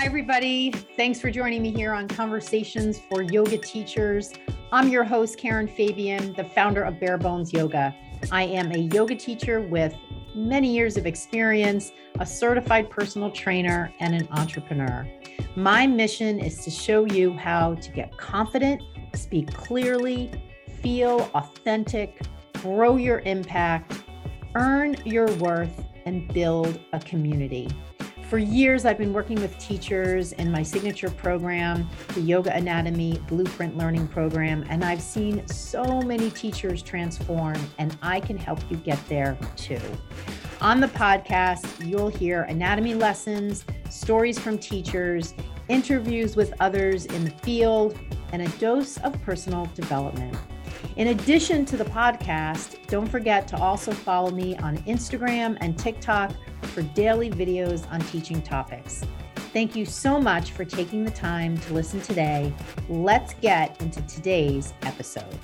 Hi, everybody. Thanks for joining me here on Conversations for Yoga Teachers. I'm your host, Karen Fabian, the founder of Bare Bones Yoga. I am a yoga teacher with many years of experience, a certified personal trainer, and an entrepreneur. My mission is to show you how to get confident, speak clearly, feel authentic, grow your impact, earn your worth, and build a community. For years, I've been working with teachers in my signature program, the Yoga Anatomy Blueprint Learning Program, and I've seen so many teachers transform, and I can help you get there too. On the podcast, you'll hear anatomy lessons, stories from teachers, interviews with others in the field, and a dose of personal development. In addition to the podcast, don't forget to also follow me on Instagram and TikTok for daily videos on teaching topics. Thank you so much for taking the time to listen today. Let's get into today's episode.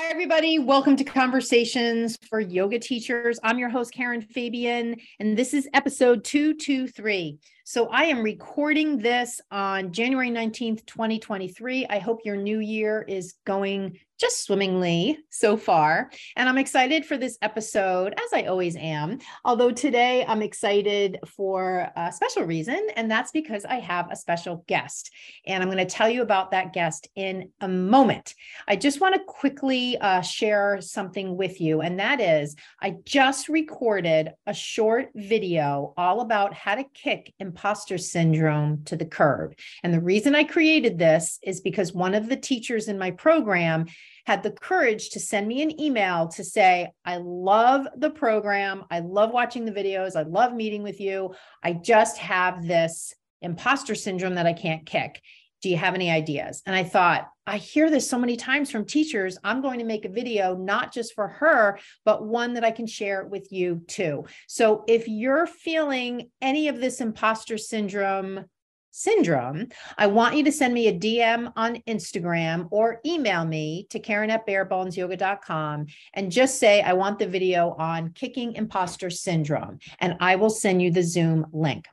Hi, everybody. Welcome to Conversations for Yoga Teachers. I'm your host, Karen Fabian, and this is episode 223. So I am recording this on January 19th, 2023. I hope your new year is going just swimmingly so far. And I'm excited for this episode, as I always am. Although today I'm excited for a special reason, and that's because I have a special guest. And I'm going to tell you about that guest in a moment. I just want to quickly uh, share something with you, and that is I just recorded a short video all about how to kick imposter syndrome to the curb. And the reason I created this is because one of the teachers in my program had the courage to send me an email to say, I love the program. I love watching the videos. I love meeting with you. I just have this imposter syndrome that I can't kick. Do you have any ideas? And I thought, I hear this so many times from teachers. I'm going to make a video, not just for her, but one that I can share with you too. So if you're feeling any of this imposter syndrome, syndrome, I want you to send me a DM on Instagram or email me to Karen at barebonesyoga.com and just say, I want the video on kicking imposter syndrome, and I will send you the Zoom link.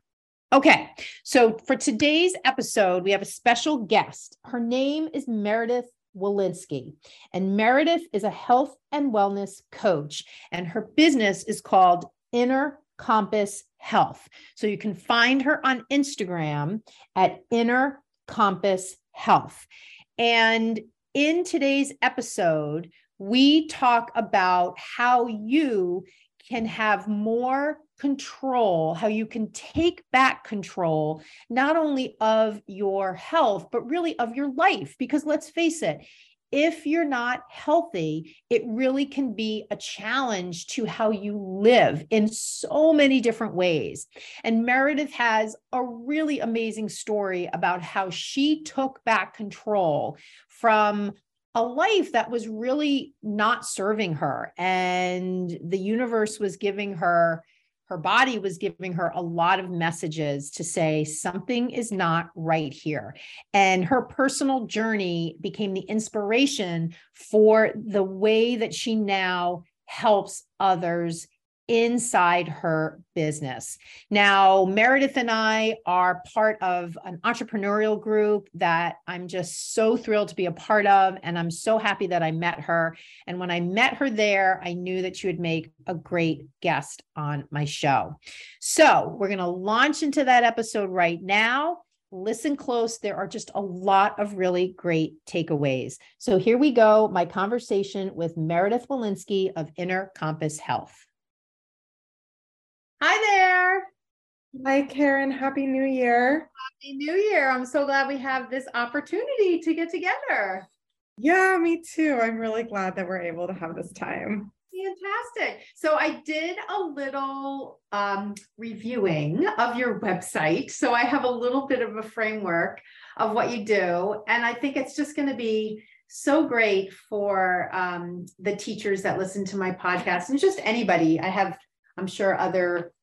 Okay, so for today's episode, we have a special guest. Her name is Meredith Walensky, and Meredith is a health and wellness coach, and her business is called Inner Compass Health. So you can find her on Instagram at Inner Compass Health. And in today's episode, we talk about how you can have more control, how you can take back control, not only of your health, but really of your life. Because let's face it, if you're not healthy, it really can be a challenge to how you live in so many different ways. And Meredith has a really amazing story about how she took back control from a life that was really not serving her. And the universe was giving her her body was giving her a lot of messages to say something is not right here. And her personal journey became the inspiration for the way that she now helps others inside her business. Now, Meredith and I are part of an entrepreneurial group that I'm just so thrilled to be a part of. And I'm so happy that I met her. And when I met her there, I knew that she would make a great guest on my show. So we're going to launch into that episode right now. Listen close. There are just a lot of really great takeaways. So here we go my conversation with Meredith Walensky of Inner Compass Health. Hi there. Hi, Karen. Happy New Year. Happy New Year. I'm so glad we have this opportunity to get together. Yeah, me too. I'm really glad that we're able to have this time. Fantastic. So I did a little um, reviewing of your website. So I have a little bit of a framework of what you do. And I think it's just going to be so great for um, the teachers that listen to my podcast and just anybody. I have I'm sure other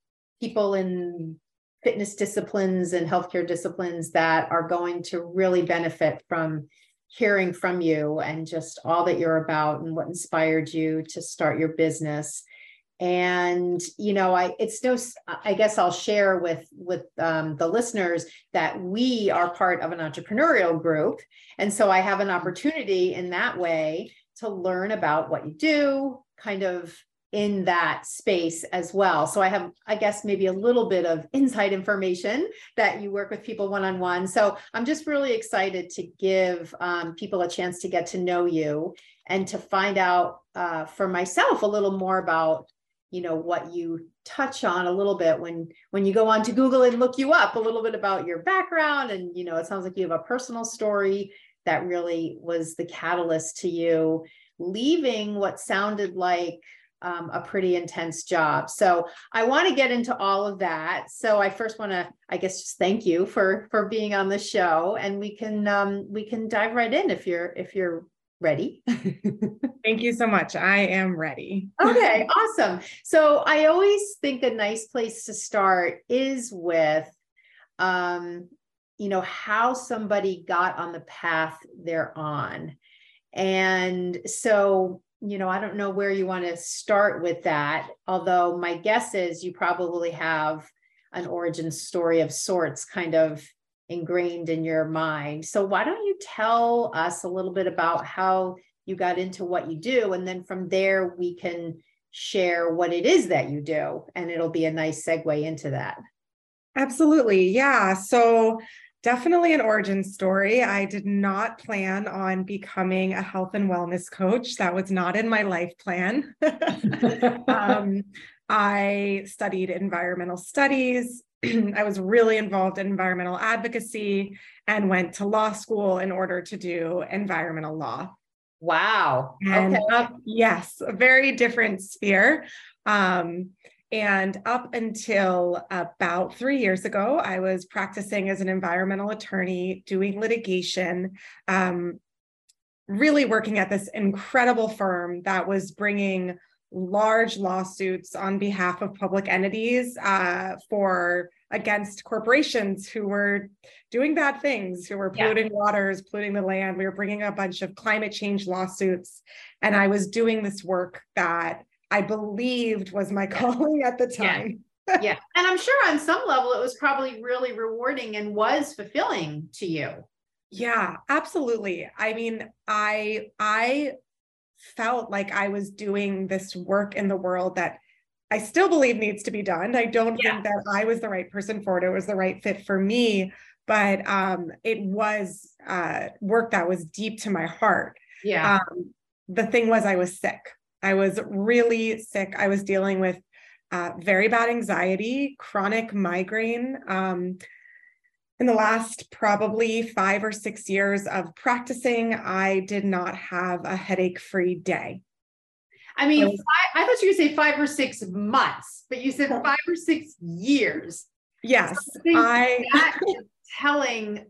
people in fitness disciplines and healthcare disciplines that are going to really benefit from hearing from you and just all that you're about and what inspired you to start your business. and you know i it's no i guess i'll share with with um, the listeners that we are part of an entrepreneurial group and so i have an opportunity in that way to learn about what you do kind of in that space as well. So i have i guess maybe a little bit of inside information that you work with people one-on-one. So i'm just really excited to give um, people a chance to get to know you and to find out uh, for myself a little more about you know what you touch on a little bit when when you go on to google and look you up a little bit about your background and you know it sounds like you have a personal story that really was the catalyst to you leaving what sounded like um, a pretty intense job so i want to get into all of that so i first want to i guess just thank you for for being on the show and we can um, we can dive right in if you're if you're ready? Thank you so much. I am ready. okay, awesome. So I always think a nice place to start is with um you know how somebody got on the path they're on. And so, you know, I don't know where you want to start with that, although my guess is you probably have an origin story of sorts kind of ingrained in your mind. So, why don't you tell us a little bit about how you got into what you do? And then from there, we can share what it is that you do, and it'll be a nice segue into that. Absolutely. Yeah. So, definitely an origin story. I did not plan on becoming a health and wellness coach. That was not in my life plan. um, I studied environmental studies, I was really involved in environmental advocacy and went to law school in order to do environmental law. Wow. And okay. up, yes, a very different sphere. Um, and up until about three years ago, I was practicing as an environmental attorney, doing litigation, um, really working at this incredible firm that was bringing large lawsuits on behalf of public entities uh, for against corporations who were doing bad things, who were polluting yeah. waters, polluting the land. We were bringing a bunch of climate change lawsuits, and I was doing this work that I believed was my calling at the time. Yeah. yeah. And I'm sure on some level it was probably really rewarding and was fulfilling to you. Yeah, absolutely. I mean, I I felt like I was doing this work in the world that I still believe needs to be done. I don't yeah. think that I was the right person for it. It was the right fit for me, but um, it was uh, work that was deep to my heart. Yeah. Um, the thing was, I was sick. I was really sick. I was dealing with uh, very bad anxiety, chronic migraine. Um, in the last probably five or six years of practicing, I did not have a headache free day. I mean, five, I thought you were going to say five or six months, but you said five or six years. Yes, so I, I telling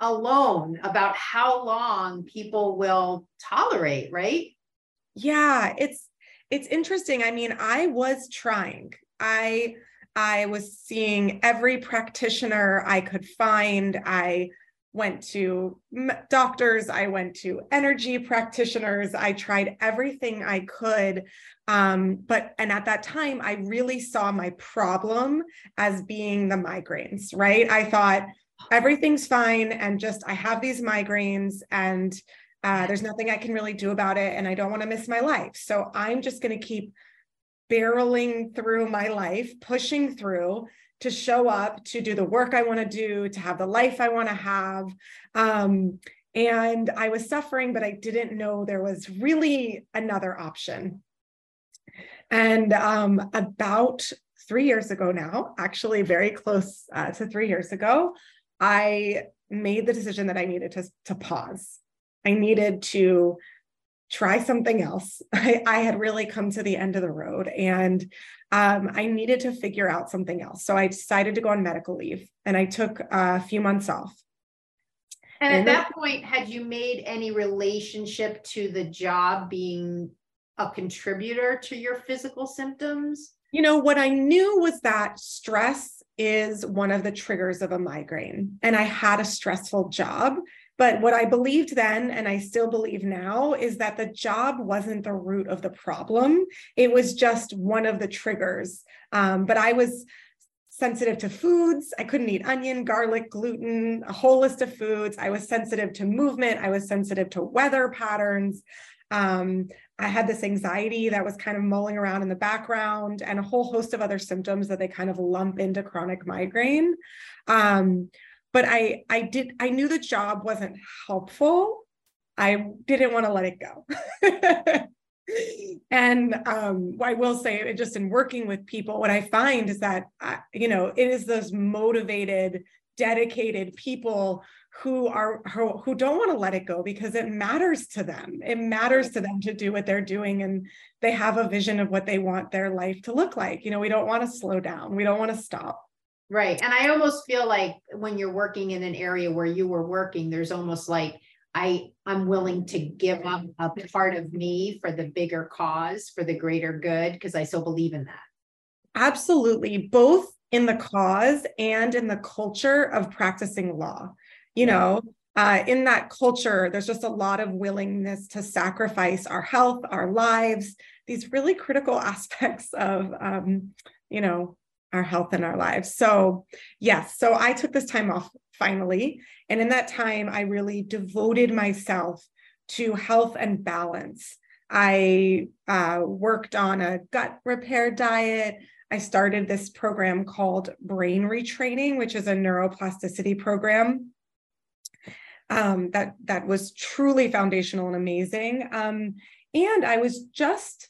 alone about how long people will tolerate, right? Yeah, it's it's interesting. I mean, I was trying. I I was seeing every practitioner I could find. I went to doctors, I went to energy practitioners, I tried everything I could. Um, but, and at that time, I really saw my problem as being the migraines, right? I thought everything's fine and just I have these migraines and uh, there's nothing I can really do about it and I don't want to miss my life. So I'm just going to keep barreling through my life, pushing through to show up, to do the work I want to do, to have the life I want to have. Um, and I was suffering, but I didn't know there was really another option. And um, about three years ago now, actually very close uh, to three years ago, I made the decision that I needed to, to pause. I needed to try something else. I, I, had really come to the end of the road and um, I needed to figure out something else. So I decided to go on medical leave and I took a few months off. And at that point, had you made any relationship to the job being a contributor to your physical symptoms? You know, what I knew was that stress is one of the triggers of a migraine. And I had a stressful job But what I believed then, and I still believe now, is that the job wasn't the root of the problem. It was just one of the triggers. Um, but I was sensitive to foods. I couldn't eat onion, garlic, gluten, a whole list of foods. I was sensitive to movement. I was sensitive to weather patterns. Um, I had this anxiety that was kind of mulling around in the background and a whole host of other symptoms that they kind of lump into chronic migraine. Um, but I I did I knew the job wasn't helpful. I didn't want to let it go. and um, I will say, just in working with people, what I find is that uh, you know it is those motivated, dedicated people who are who, who don't want to let it go because it matters to them. It matters to them to do what they're doing, and they have a vision of what they want their life to look like. You know, we don't want to slow down. We don't want to stop. Right. And I almost feel like when you're working in an area where you were working, there's almost like I I'm willing to give up a part of me for the bigger cause, for the greater good, because I so believe in that. Absolutely. Both in the cause and in the culture of practicing law. You know, uh, in that culture, there's just a lot of willingness to sacrifice our health, our lives, these really critical aspects of, um, you know, our health and our lives. So, yes, so I took this time off finally. And in that time, I really devoted myself to health and balance. I uh, worked on a gut repair diet. I started this program called Brain Retraining, which is a neuroplasticity program um, that that was truly foundational and amazing. Um, and I was just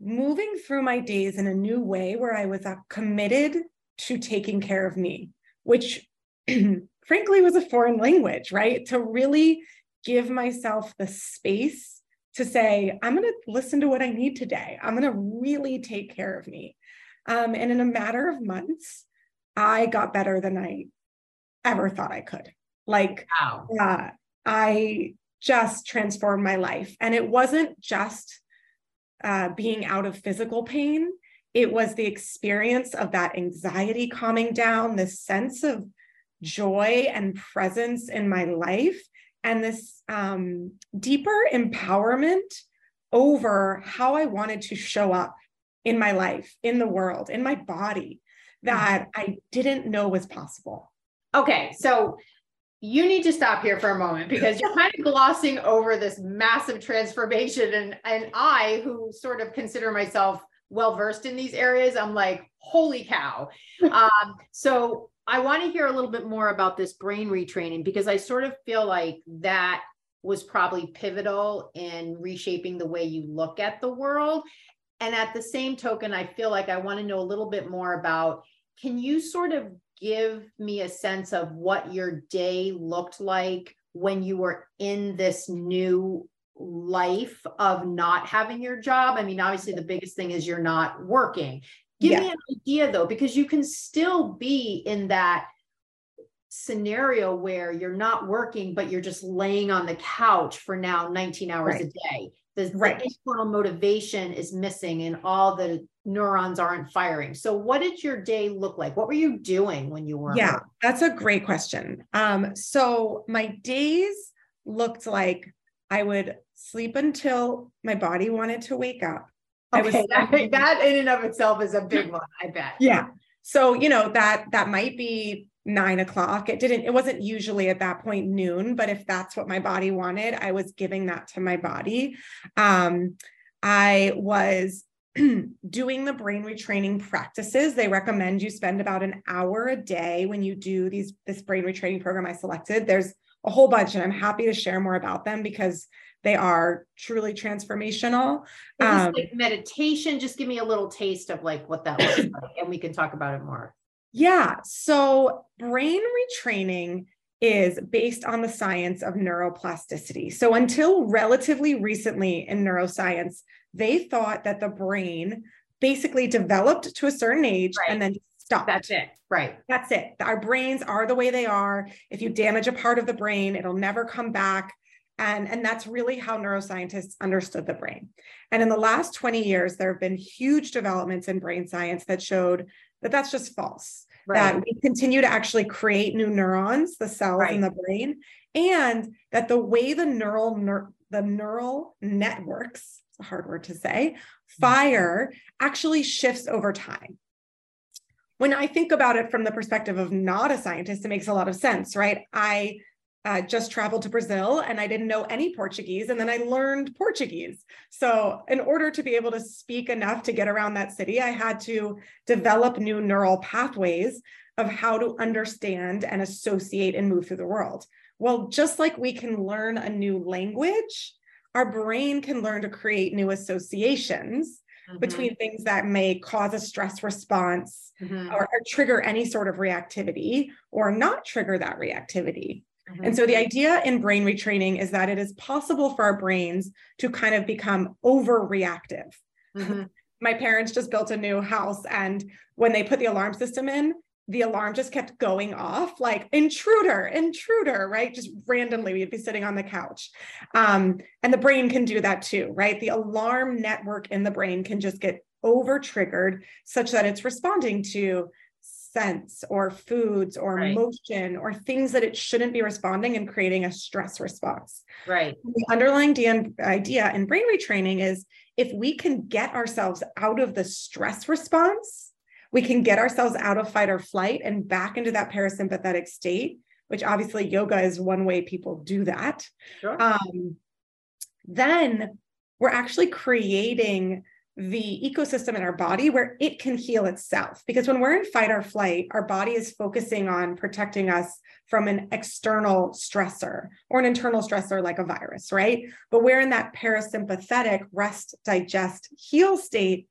moving through my days in a new way where I was uh, committed to taking care of me, which frankly was a foreign language, right? To really give myself the space to say, I'm going to listen to what I need today. I'm going to really take care of me. Um, and in a matter of months, I got better than I ever thought I could. Like, wow. uh, I just transformed my life. And it wasn't just uh, being out of physical pain. It was the experience of that anxiety calming down, this sense of joy and presence in my life, and this um, deeper empowerment over how I wanted to show up in my life, in the world, in my body that mm-hmm. I didn't know was possible. Okay, so you need to stop here for a moment because you're kind of glossing over this massive transformation. And and I who sort of consider myself well versed in these areas I'm like holy cow. Um, so I want to hear a little bit more about this brain retraining because I sort of feel like that was probably pivotal in reshaping the way you look at the world. And at the same token I feel like I want to know a little bit more about can you sort of give me a sense of what your day looked like when you were in this new life of not having your job? I mean, obviously, the biggest thing is you're not working. Give yeah. me an idea though, because you can still be in that scenario where you're not working, but you're just laying on the couch for now 19 hours right. a day. The, right. the internal motivation is missing and all the neurons aren't firing. So what did your day look like? What were you doing when you were? Yeah, that's a great question. Um, so my days looked like I would sleep until my body wanted to wake up. Okay, that, that in and of itself is a big one, I bet. Yeah. So, you know, that that might be nine o'clock. It didn't, it wasn't usually at that point noon, but if that's what my body wanted, I was giving that to my body. Um, I was doing the brain retraining practices. They recommend you spend about an hour a day when you do these this brain retraining program I selected. There's a whole bunch, and I'm happy to share more about them because they are truly transformational. Um, like meditation, just give me a little taste of like what that looks like, and we can talk about it more. Yeah. So, brain retraining is based on the science of neuroplasticity. So, until relatively recently in neuroscience, they thought that the brain basically developed to a certain age right. and then stopped. That's it. Right. That's it. Our brains are the way they are. If you damage a part of the brain, it'll never come back. And, and that's really how neuroscientists understood the brain. And in the last 20 years, there have been huge developments in brain science that showed that that's just false. Right. That we continue to actually create new neurons, the cells right. in the brain, and that the way the neural ner- the neural networks, it's a hard word to say, fire actually shifts over time. When I think about it from the perspective of not a scientist, it makes a lot of sense, right? I uh, just traveled to Brazil and I didn't know any Portuguese. And then I learned Portuguese. So, in order to be able to speak enough to get around that city, I had to develop new neural pathways of how to understand and associate and move through the world. Well, just like we can learn a new language, our brain can learn to create new associations mm-hmm. between things that may cause a stress response mm-hmm. or, or trigger any sort of reactivity or not trigger that reactivity. Mm-hmm. And so the idea in brain retraining is that it is possible for our brains to kind of become overreactive. Mm-hmm. My parents just built a new house, and when they put the alarm system in, the alarm just kept going off like intruder intruder right just randomly we'd be sitting on the couch um, and the brain can do that too right the alarm network in the brain can just get over triggered such that it's responding to scents or foods or right. motion or things that it shouldn't be responding and creating a stress response. Right. The underlying idea in brain retraining is if we can get ourselves out of the stress response, we can get ourselves out of fight or flight and back into that parasympathetic state, which obviously yoga is one way people do that. Sure. Um, then we're actually creating the ecosystem in our body where it can heal itself. Because when we're in fight or flight, our body is focusing on protecting us from an external stressor or an internal stressor like a virus, right? But we're in that parasympathetic rest, digest, heal state.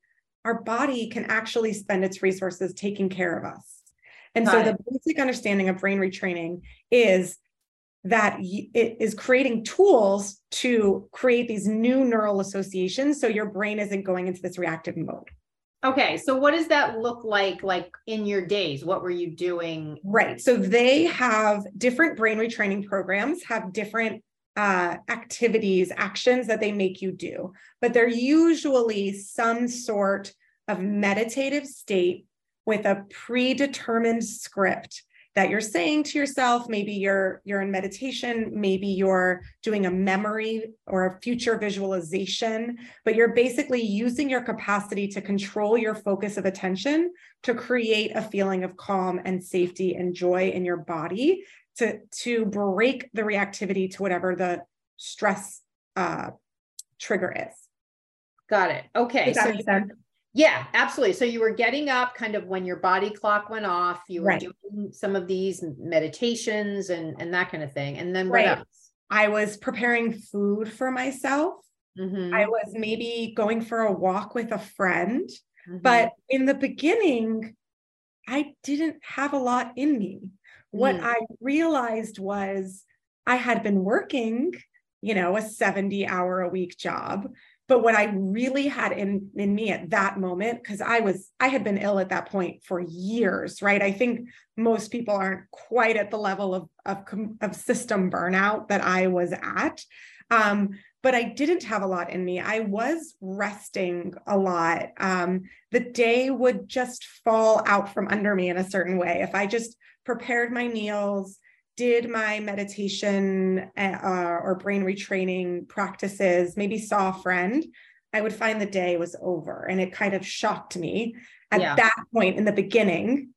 Our body can actually spend its resources taking care of us. And Got so it. the basic understanding of brain retraining is that it is creating tools to create these new neural associations so your brain isn't going into this reactive mode okay so what does that look like like in your days what were you doing right so they have different brain retraining programs have different uh, activities actions that they make you do but they're usually some sort of meditative state with a predetermined script that you're saying to yourself maybe you're you're in meditation maybe you're doing a memory or a future visualization but you're basically using your capacity to control your focus of attention to create a feeling of calm and safety and joy in your body to to break the reactivity to whatever the stress uh, trigger is. Got it. Okay so yeah, absolutely. So you were getting up kind of when your body clock went off. You were right. doing some of these meditations and and that kind of thing. And then what right. else? I was preparing food for myself. Mm-hmm. I was maybe going for a walk with a friend. Mm-hmm. But in the beginning, I didn't have a lot in me. What mm. I realized was I had been working, you know, a 70 hour a week job but what i really had in in me at that moment because i was i had been ill at that point for years right? I think most people aren't quite at the level of of, of system burnout that i was at. Um, but i didn't have a lot in me. I was resting a lot. Um, the day would just fall out from under me in a certain way. If i just prepared my meals did my meditation uh, or brain retraining practices, maybe saw a friend, I would find the day was over. And it kind of shocked me at yeah. that point in the beginning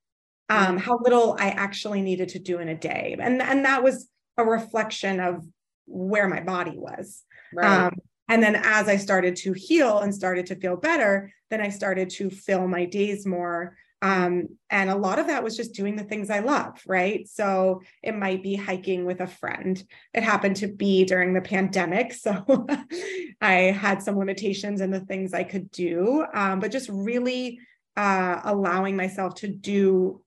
um, mm-hmm. how little I actually needed to do in a day. And, and that was a reflection of where my body was. Right. Um, and then as I started to heal and started to feel better, then I started to fill my days more um, and a lot of that was just doing the things I love, right? So it might be hiking with a friend. It happened to be during the pandemic. So I had some limitations in the things I could do, um, but just really uh, allowing myself to do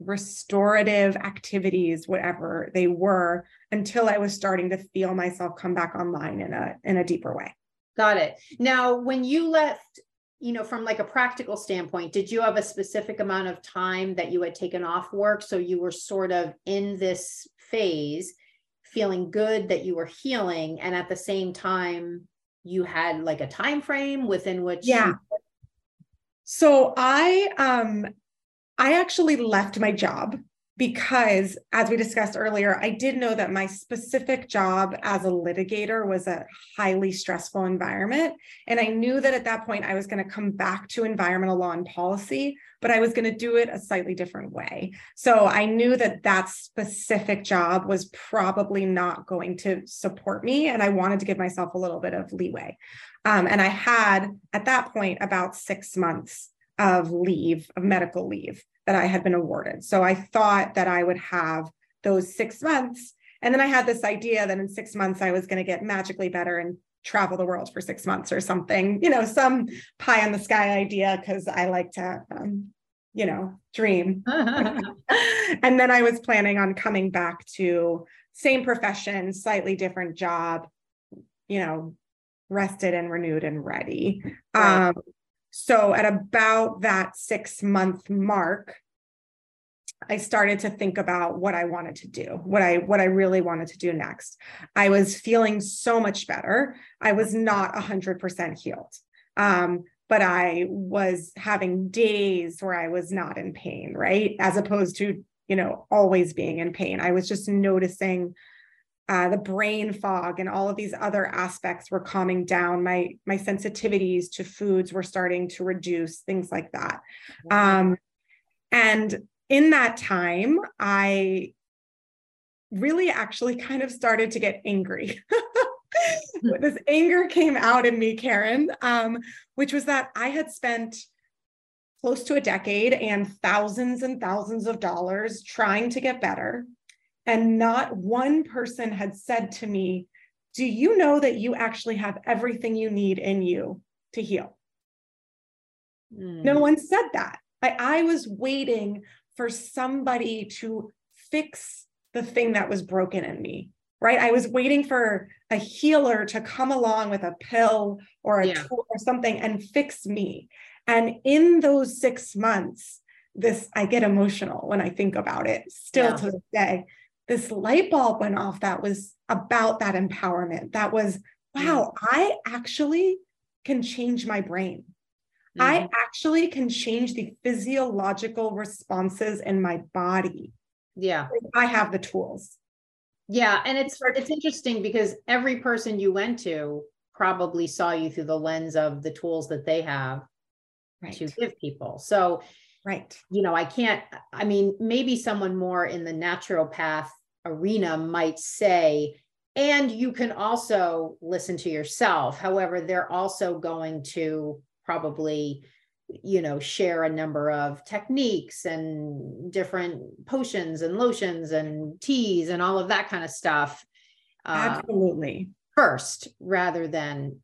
restorative activities whatever they were until i was starting to feel myself come back online in a in a deeper way got it now when you left you know, from like a practical standpoint, did you have a specific amount of time that you had taken off work? So you were sort of in this phase, feeling good that you were healing. And at the same time, you had like a time frame within which yeah. So I um I actually left my job because as we discussed earlier, I did know that my specific job as a litigator was a highly stressful environment. And I knew that at that point I was going to come back to environmental law and policy, but I was going to do it a slightly different way. So I knew that that specific job was probably not going to support me. And I wanted to give myself a little bit of leeway. Um, and I had at that point about six months of leave, of medical leave that I had been awarded. So I thought that I would have those six months. And then I had this idea that in six months I was going to get magically better and travel the world for six months or something, you know, some pie in the sky idea because I like to, um, you know, dream. and then I was planning on coming back to same profession, slightly different job, you know, rested and renewed and ready. Right. Um, so at about that six month mark, I started to think about what I wanted to do, what I what I really wanted to do next. I was feeling so much better. I was not 100% healed. Um, but I was having days where I was not in pain, right? As opposed to, you know, always being in pain. I was just noticing uh, the brain fog and all of these other aspects were calming down. My my sensitivities to foods were starting to reduce things like that. Um, and in that time i really actually kind of started to get angry. This anger came out in me karen um, which was that i had spent close to a decade and thousands and thousands of dollars trying to get better and not one person had said to me, Do you know that you actually have everything you need in you to heal? Mm. No one said that. I, I was waiting for somebody to fix the thing that was broken in me, right? I was waiting for a healer to come along with a pill or a yeah. tool or something and fix me. And in those six months, this, I get emotional when I think about it still yeah. to this day this light bulb went off that was about that empowerment. That was, wow, mm-hmm. I actually can change my brain. Mm-hmm. I actually can change the physiological responses in my body. Yeah. I have the tools. Yeah, and it's it's interesting because every person you went to probably saw you through the lens of the tools that they have right. to give people. So Right. You know, I can't, I mean, maybe someone more in the naturopath arena might say, and you can also listen to yourself. However, they're also going to probably, you know, share a number of techniques and different potions and lotions and teas and all of that kind of stuff. Uh, Absolutely. first, rather than.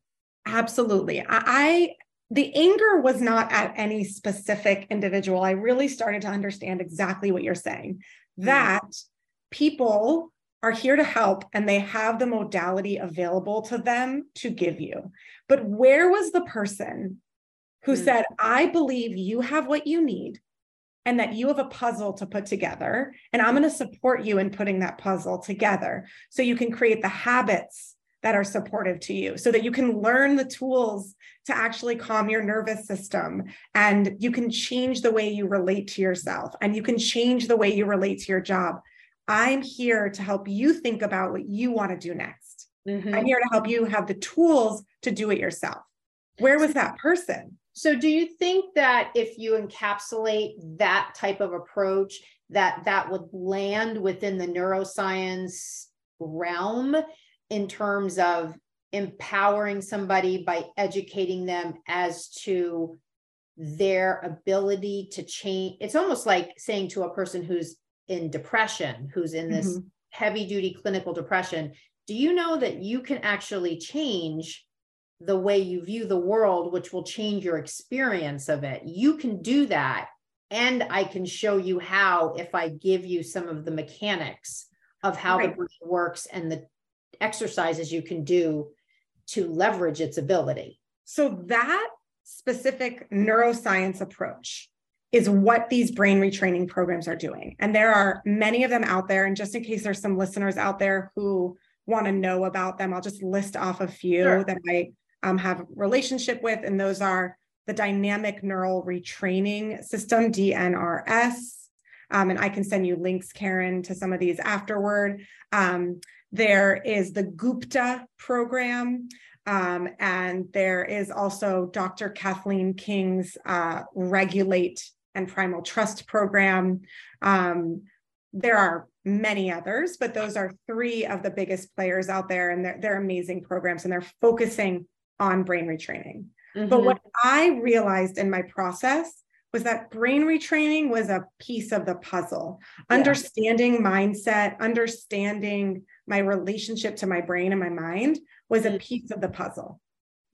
Absolutely. I, the anger was not at any specific individual. I really started to understand exactly what you're saying. Mm. That people are here to help and they have the modality available to them to give you. But where was the person who mm. said, I believe you have what you need and that you have a puzzle to put together, and I'm going to support you in putting that puzzle together so you can create the habits that are supportive to you so that you can learn the tools to actually calm your nervous system and you can change the way you relate to yourself and you can change the way you relate to your job. I'm here to help you think about what you want to do next. Mm-hmm. I'm here to help you have the tools to do it yourself. Where was that person? So do you think that if you encapsulate that type of approach that that would land within the neuroscience realm in terms of empowering somebody by educating them as to their ability to change. It's almost like saying to a person who's in depression, who's in this mm-hmm. heavy duty clinical depression, do you know that you can actually change the way you view the world, which will change your experience of it? You can do that. And I can show you how if I give you some of the mechanics of how right. the brain works and the exercises you can do to leverage its ability. So, that specific neuroscience approach is what these brain retraining programs are doing. And there are many of them out there. And just in case there's some listeners out there who want to know about them, I'll just list off a few sure. that I um, have a relationship with. And those are the dynamic neural retraining system, DNRS, Um, and I can send you links, Karen, to some of these afterward. Um, there is the Gupta program. Um, and there is also Dr. Cathleen King's uh, Regulate and Primal Trust program. Um, there are many others, but those are three of the biggest players out there, and they're, they're amazing programs, and they're focusing on brain retraining. Mm-hmm. But what I realized in my process was that brain retraining was a piece of the puzzle. Yeah. Understanding mindset, understanding my relationship to my brain and my mind was a mm-hmm. piece of the puzzle.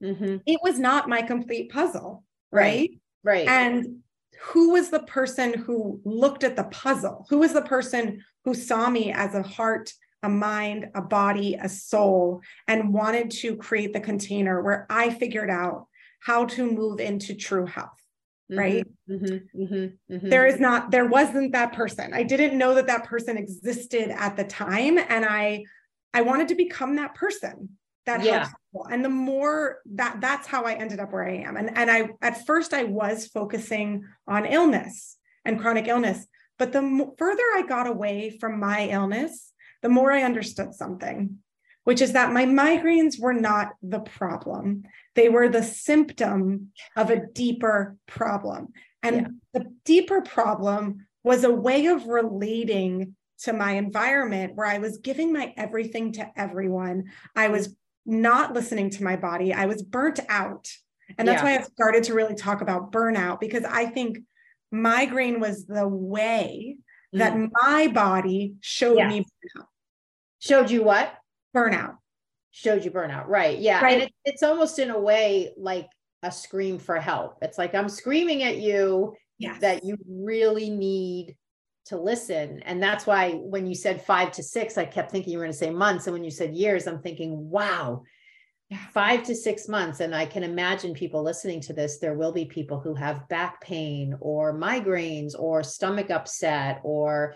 Mm-hmm. It was not my complete puzzle, right? right? Right. And who was the person who looked at the puzzle? Who was the person who saw me as a heart, a mind, a body, a soul, and wanted to create the container where I figured out how to move into true health? Mm-hmm, right? Mm-hmm, mm-hmm, mm-hmm, there is not there wasn't that person. I didn't know that that person existed at the time and i i wanted to become that person that yeah. helps people. and the more that that's how i ended up where i am. And and i at first i was focusing on illness and chronic illness but the further i got away from my illness the more i understood something which is that my migraines were not the problem they were the symptom of a deeper problem and yeah. the deeper problem was a way of relating to my environment where I was giving my everything to everyone. I was not listening to my body. I was burnt out. And that's yeah. why I started to really talk about burnout because I think migraine was the way mm. that my body showed yes. me burnout. Showed you what? Burnout. Showed you burnout. Right. Yeah. Right. And it, it's almost in a way like a scream for help. It's like I'm screaming at you yes. that you really need to listen. And that's why when you said five to six, I kept thinking you were going to say months. And when you said years, I'm thinking, wow, five to six months. And I can imagine people listening to this, there will be people who have back pain or migraines or stomach upset or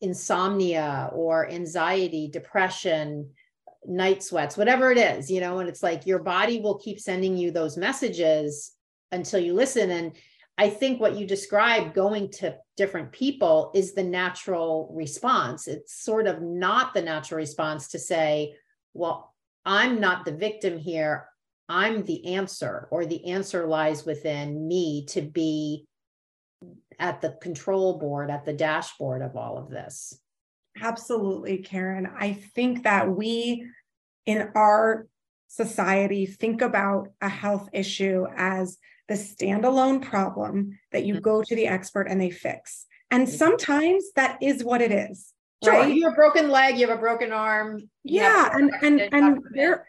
insomnia or anxiety, depression, night sweats, whatever it is, you know, and it's like your body will keep sending you those messages until you listen. And I think what you describe going to different people is the natural response. It's sort of not the natural response to say, well, I'm not the victim here. I'm the answer, or the answer lies within me to be at the control board, at the dashboard of all of this. Absolutely, Karen. I think that we in our society think about a health issue as the standalone problem that you mm-hmm. go to the expert and they fix. And mm-hmm. sometimes that is what it is. Sure. Right? You have a broken leg, you have a broken arm. Yeah. And and and there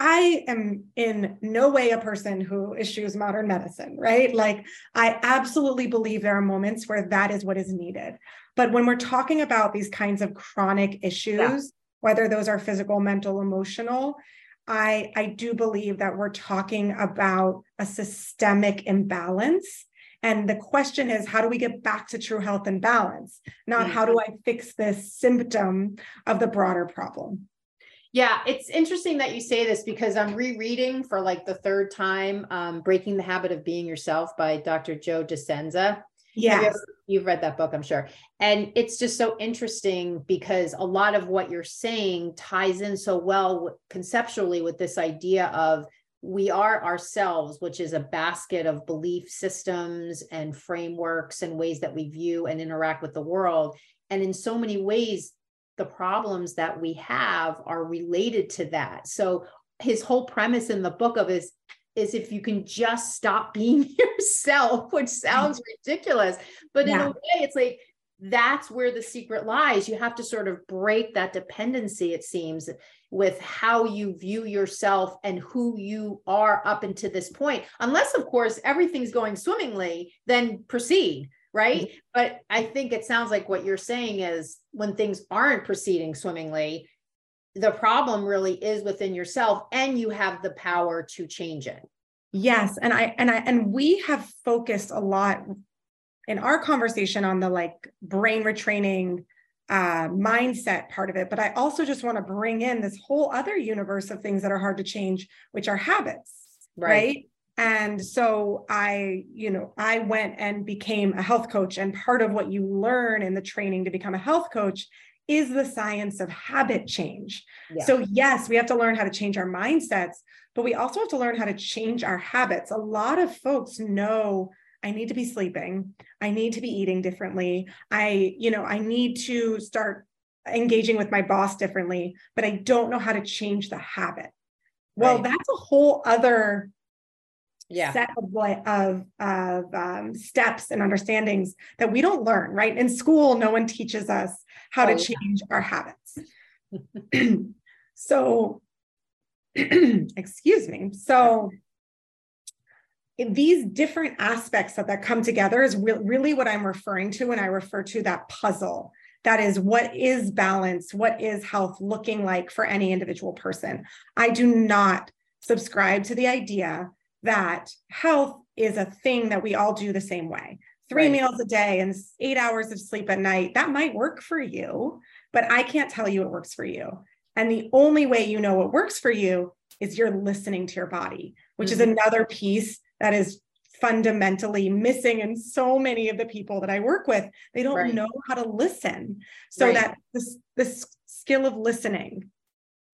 I am in no way a person who eschews modern medicine, right? Like, I absolutely believe there are moments where that is what is needed. But when we're talking about these kinds of chronic issues, yeah. whether those are physical, mental, emotional, I, I do believe that we're talking about a systemic imbalance. And the question is, how do we get back to true health and balance? Not mm-hmm. how do I fix this symptom of the broader problem? Yeah, it's interesting that you say this because I'm rereading for like the third time um, Breaking the Habit of Being Yourself by Dr. Joe Dispenza. Yes. You you've read that book, I'm sure. And it's just so interesting because a lot of what you're saying ties in so well conceptually with this idea of we are ourselves, which is a basket of belief systems and frameworks and ways that we view and interact with the world. And in so many ways, the problems that we have are related to that. So his whole premise in the book of is is if you can just stop being yourself, which sounds mm-hmm. ridiculous, but yeah. in a way it's like that's where the secret lies. You have to sort of break that dependency, it seems, with how you view yourself and who you are up until this point. Unless, of course, everything's going swimmingly, then proceed right? Mm-hmm. But I think it sounds like what you're saying is when things aren't proceeding swimmingly, the problem really is within yourself and you have the power to change it. Yes, and I and I and we have focused a lot in our conversation on the like brain retraining uh, mindset part of it, but I also just want to bring in this whole other universe of things that are hard to change, which are habits, right? right? And so I, you know, I went and became a health coach. And part of what you learn in the training to become a health coach is the science of habit change. Yeah. So, yes, we have to learn how to change our mindsets, but we also have to learn how to change our habits. A lot of folks know I need to be sleeping. I need to be eating differently. I, you know, I need to start engaging with my boss differently, but I don't know how to change the habit. Well, right. that's a whole other yeah. set of of, of um, steps and understandings that we don't learn. Right in school, no one teaches us how oh, to change yeah. our habits. so, excuse me. So these different aspects that, that come together is re- really what I'm referring to when I refer to that puzzle. That is what is balance, what is health looking like for any individual person. I do not subscribe to the idea that health is a thing that we all do the same way. Three right. meals a day and eight hours of sleep at night, that might work for you, but I can't tell you it works for you. And the only way you know what works for you is you're listening to your body, which mm-hmm. is another piece that is fundamentally missing in so many of the people that I work with. They don't right. know how to listen. So right. that this this skill of listening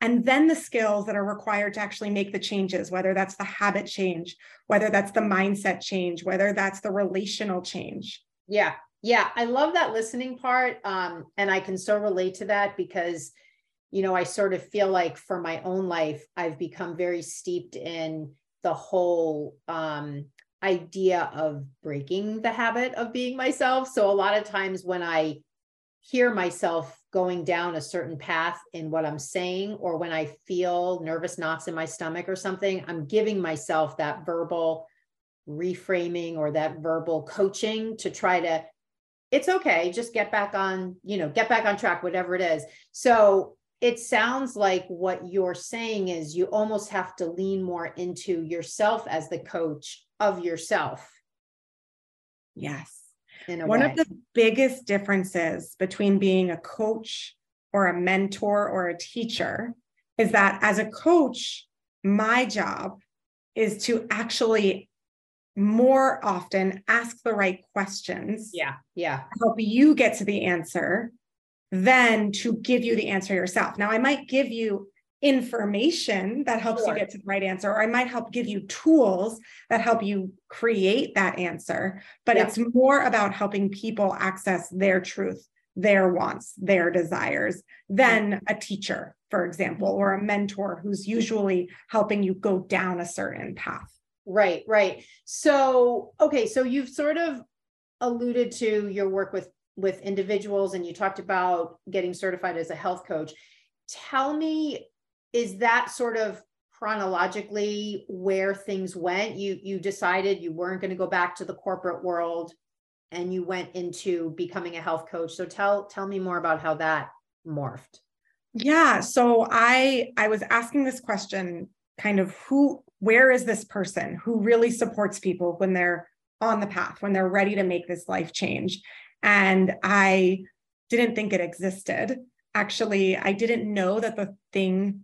and then the skills that are required to actually make the changes, whether that's the habit change, whether that's the mindset change, whether that's the relational change. Yeah. Yeah, I love that listening part. Um, and I can so relate to that because, you know, I sort of feel like for my own life, I've become very steeped in the whole um, idea of breaking the habit of being myself. So a lot of times when I hear myself going down a certain path in what I'm saying, or when I feel nervous knots in my stomach or something, I'm giving myself that verbal reframing or that verbal coaching to try to it's okay just get back on you know get back on track whatever it is so it sounds like what you're saying is you almost have to lean more into yourself as the coach of yourself. Yes. One way. of the biggest differences between being a coach or a mentor or a teacher is that as a coach, my job is to actually more often ask the right questions. Yeah. Yeah. Help you get to the answer than to give you the answer yourself. Now, I might give you information that helps sure. you get to the right answer, or I might help give you tools that help you create that answer. But yeah. it's more about helping people access their truth, their wants, their desires than a teacher, for example, or a mentor who's usually helping you go down a certain path. Right, right. So, okay, so you've sort of alluded to your work with with individuals and you talked about getting certified as a health coach. Tell me, is that sort of chronologically where things went? You you decided you weren't going to go back to the corporate world and you went into becoming a health coach. So tell tell me more about how that morphed. Yeah, so I I was asking this question kind of who where is this person who really supports people when they're on the path when they're ready to make this life change and I didn't think it existed. Actually, I didn't know that the thing,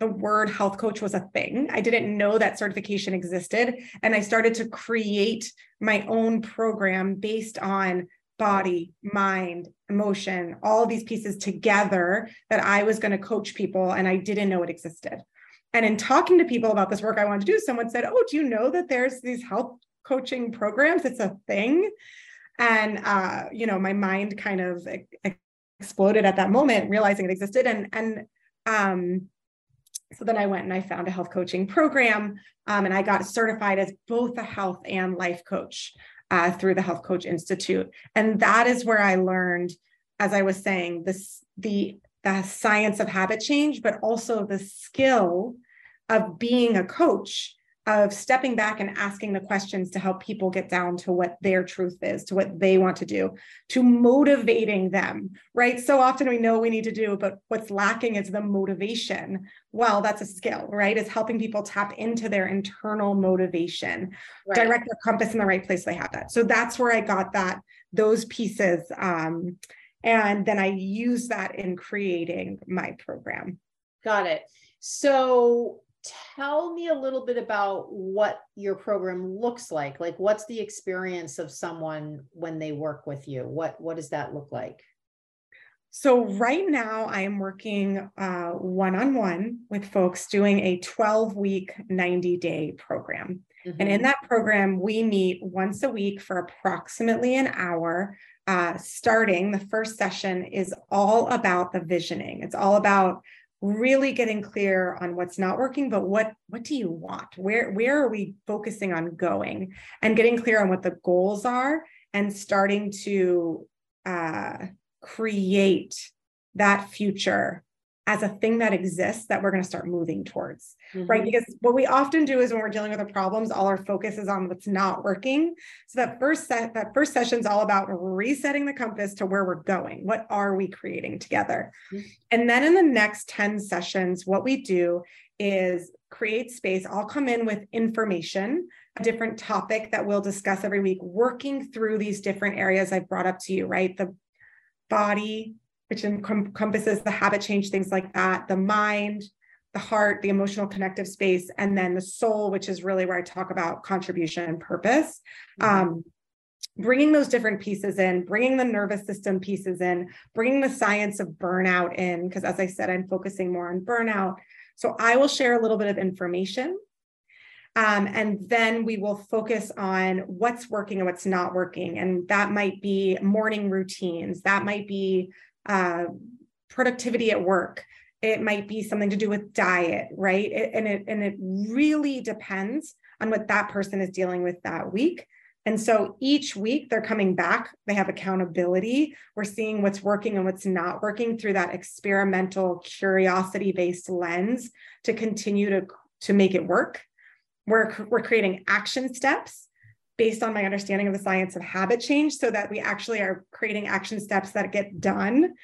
the word health coach was a thing. I didn't know that certification existed. And I started to create my own program based on body, mind, emotion, all these pieces together that I was going to coach people. And I didn't know it existed. And in talking to people about this work I wanted to do, someone said, Oh, do you know that there's these health coaching programs? It's a thing and uh, you know my mind kind of exploded at that moment realizing it existed and and um, so then i went and i found a health coaching program um, and i got certified as both a health and life coach uh, through the health coach institute. And that is where i learned as i was saying this the the science of habit change but also the skill of being a coach of stepping back and asking the questions to help people get down to what their truth is, to what they want to do, to motivating them, right? So often we know we need to do, but what's lacking is the motivation. Well, that's a skill, right? Is helping people tap into their internal motivation, right. direct their compass in the right place. They have that. So that's where I got that, those pieces. Um, and then I use that in creating my program. Got it. So tell me a little bit about what your program looks like. Like, what's the experience of someone when they work with you? What What does that look like? So right now I am working one on one with folks doing a 12 week, 90 day program. Mm-hmm. And in mm-hmm. that program, we meet once a week for approximately an hour. Uh, starting the first session is all about the visioning. It's all about really getting clear on what's not working but what what do you want? Where where are we focusing on going? And getting clear on what the goals are and starting to uh, create that future as a thing that exists that we're going to start moving towards mm-hmm. right because what we often do is when we're dealing with the problems all our focus is on what's not working. So that first set that first session is all about resetting the compass to where we're going. What are we creating together? Mm-hmm. and then in the next 10 sessions what we do is create space. I'll come in with information a different topic that we'll discuss every week working through these different areas i've brought up to you right? The body, which encompasses the habit change, things like that, the mind, the heart, the emotional connective space, and then the soul, which is really where I talk about contribution and purpose. Mm-hmm. Um, bringing those different pieces in, bringing the nervous system pieces in, bringing the science of burnout in, because as I said, I'm focusing more on burnout. So I will share a little bit of information um, and then we will focus on what's working and what's not working. And that might be morning routines, that might be uh, productivity at work. It might be something to do with diet, right? It, and it and it really depends on what that person is dealing with that week. And so each week they're coming back, they have accountability. We're seeing what's working and what's not working through that experimental curiosity based lens to continue to, to make it work. We're, we're creating action steps based on my understanding of the science of habit change so that we actually are creating action steps that get done.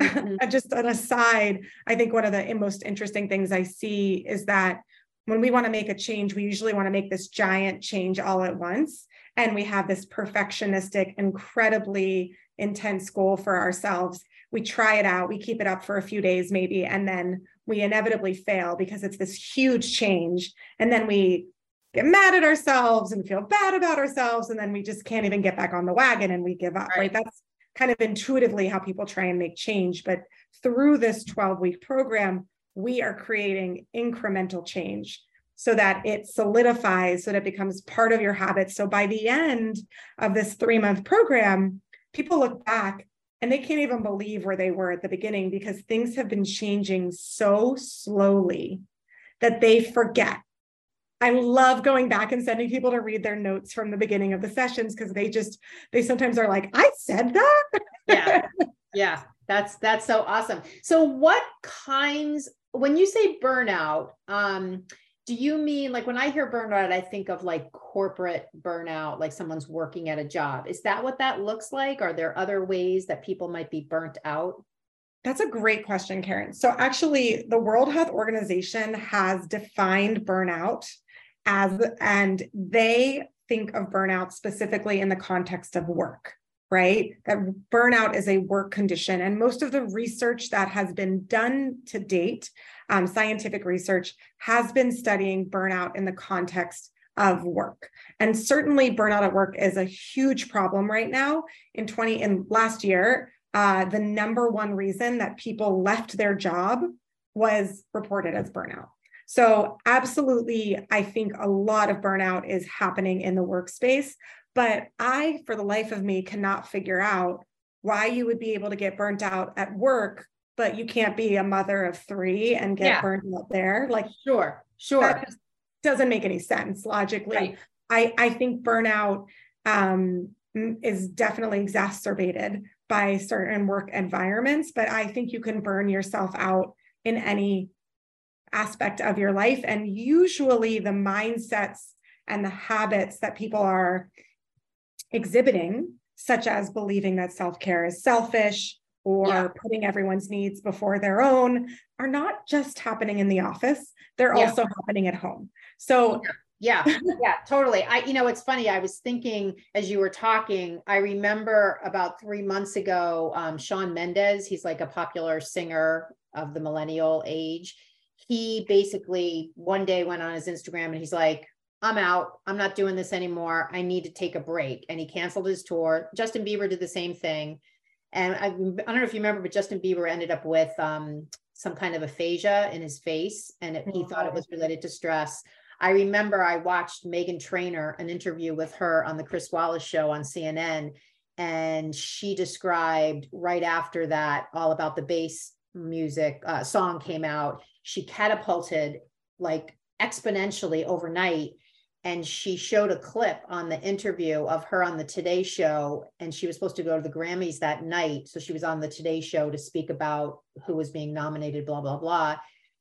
Mm-hmm. Just an aside, I think one of the most interesting things I see is that when we want to make a change, we usually want to make this giant change all at once. And we have this perfectionistic, incredibly intense goal for ourselves. We try it out, we keep it up for a few days, maybe, and then we inevitably fail because it's this huge change. And then we get mad at ourselves and feel bad about ourselves. And then we just can't even get back on the wagon and we give up, right? right? That's kind of intuitively how people try and make change. But through this 12 week program, we are creating incremental change so that it solidifies, so that it becomes part of your habits. So by the end of this three month program, people look back and they can't even believe where they were at the beginning because things have been changing so slowly that they forget. I love going back and sending people to read their notes from the beginning of the sessions because they just they sometimes are like, I said that. yeah. Yeah. That's that's so awesome. So what kinds when you say burnout, um, do you mean like when I hear burnout, I think of like corporate burnout, like someone's working at a job? Is that what that looks like? Are there other ways that people might be burnt out? That's a great question, Karen. So, actually, the World Health Organization has defined burnout as, and they think of burnout specifically in the context of work right? That burnout is a work condition. And most of the research that has been done to date, um, scientific research, has been studying burnout in the context of work. And certainly burnout at work is a huge problem right now. In 20 in last year, uh, the number one reason that people left their job was reported as burnout. So, absolutely, I think a lot of burnout is happening in the workspace. But I, for the life of me, cannot figure out why you would be able to get burnt out at work, but you can't be a mother of three and get yeah. burnt out there. Like, sure, sure. doesn't make any sense logically. Right. I, I think burnout um, is definitely exacerbated by certain work environments, but I think you can burn yourself out in any aspect of your life. And usually the mindsets and the habits that people are exhibiting, such as believing that self care is selfish or yeah. putting everyone's needs before their own, are not just happening in the office, they're yeah. also happening at home. So, yeah. yeah, yeah, totally. I, you know, it's funny. I was thinking as you were talking, I remember about three months ago, um, Shawn Mendes, he's like a popular singer of the millennial age he basically one day went on his Instagram and he's like, I'm out. I'm not doing this anymore. I need to take a break. And he canceled his tour. Justin Bieber did the same thing. And I, I don't know if you remember, but Justin Bieber ended up with um, some kind of aphasia in his face, and it, he thought it was related to stress. I remember I watched Meghan Trainor, an interview with her on the Chris Wallace show on CNN, and she described right after that all about the bass music uh, song came out. She catapulted like exponentially overnight and she showed a clip on the interview of her on the Today Show, and she was supposed to go to the Grammys that night. So she was on the Today Show to speak about who was being nominated, blah, blah, blah.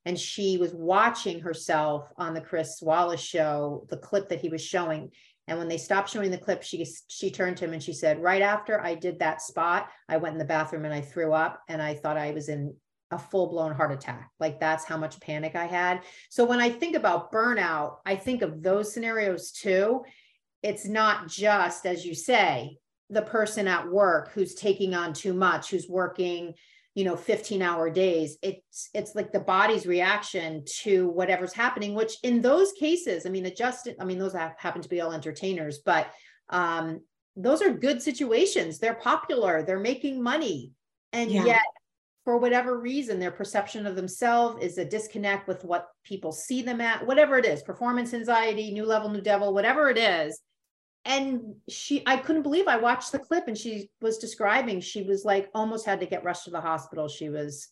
And she was watching herself on the Chris Wallace show, the clip that he was showing. And when they stopped showing the clip, she she turned to him and she said, Right after I did that spot, I went in the bathroom and I threw up and I thought I was in a full blown heart attack. Like that's how much panic I had. So when I think about burnout, I think of those scenarios too. It's not just, as you say, the person at work who's taking on too much, who's working, you know, 15 hour days. It's it's like the body's reaction to whatever's happening, which in those cases, I mean, adjusted, I mean, those have, happen to be all entertainers, but um, those are good situations. They're popular, they're making money. And yeah. yet for whatever reason, their perception of themselves is a disconnect with what people see them at, whatever it is, performance anxiety, new level, new devil, whatever it is. And she, I couldn't believe I watched the clip and she was describing, she was like almost had to get rushed to the hospital. She was,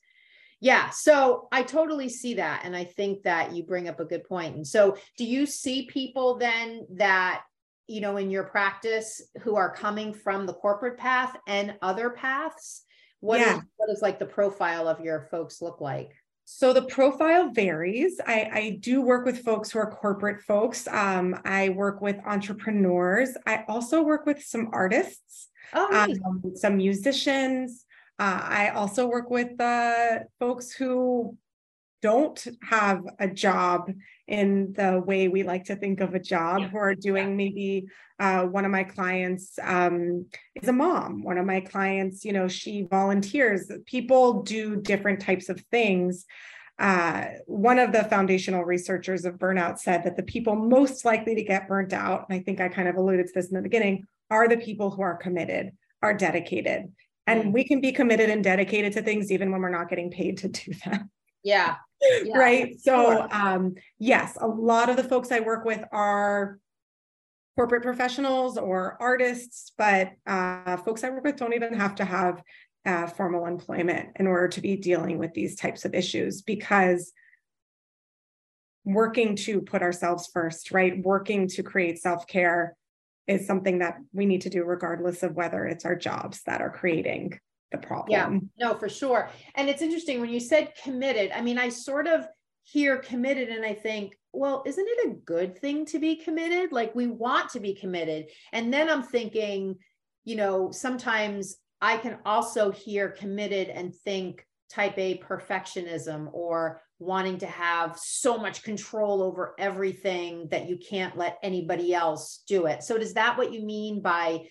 yeah. So I totally see that. And I think that you bring up a good point. And so do you see people then that, you know, in your practice who are coming from the corporate path and other paths? What yeah. is, what does like the profile of your folks look like? So the profile varies. I, I, do work with folks who are corporate folks. Um, I work with entrepreneurs. I also work with some artists, oh, nice. um, some musicians. Uh, I also work with uh, folks who don't have a job in the way we like to think of a job, yeah. who are doing maybe uh, one of my clients um, is a mom. One of my clients, you know, she volunteers. People do different types of things. Uh, one of the foundational researchers of burnout said that the people most likely to get burnt out, and I think I kind of alluded to this in the beginning, are the people who are committed, are dedicated. And mm. we can be committed and dedicated to things even when we're not getting paid to do them. Yeah. Yeah. Right. So, um, yes, a lot of the folks I work with are corporate professionals or artists, but uh, folks I work with don't even have to have uh, formal employment in order to be dealing with these types of issues because working to put ourselves first, right? Working to create self care is something that we need to do regardless of whether it's our jobs that are creating the problem. Yeah, no, for sure. And it's interesting when you said committed. I mean, I sort of hear committed and I think, well, isn't it a good thing to be committed? Like we want to be committed. And then I'm thinking, you know, sometimes I can also hear committed and think type A perfectionism or wanting to have so much control over everything that you can't let anybody else do it. So does that what you mean by,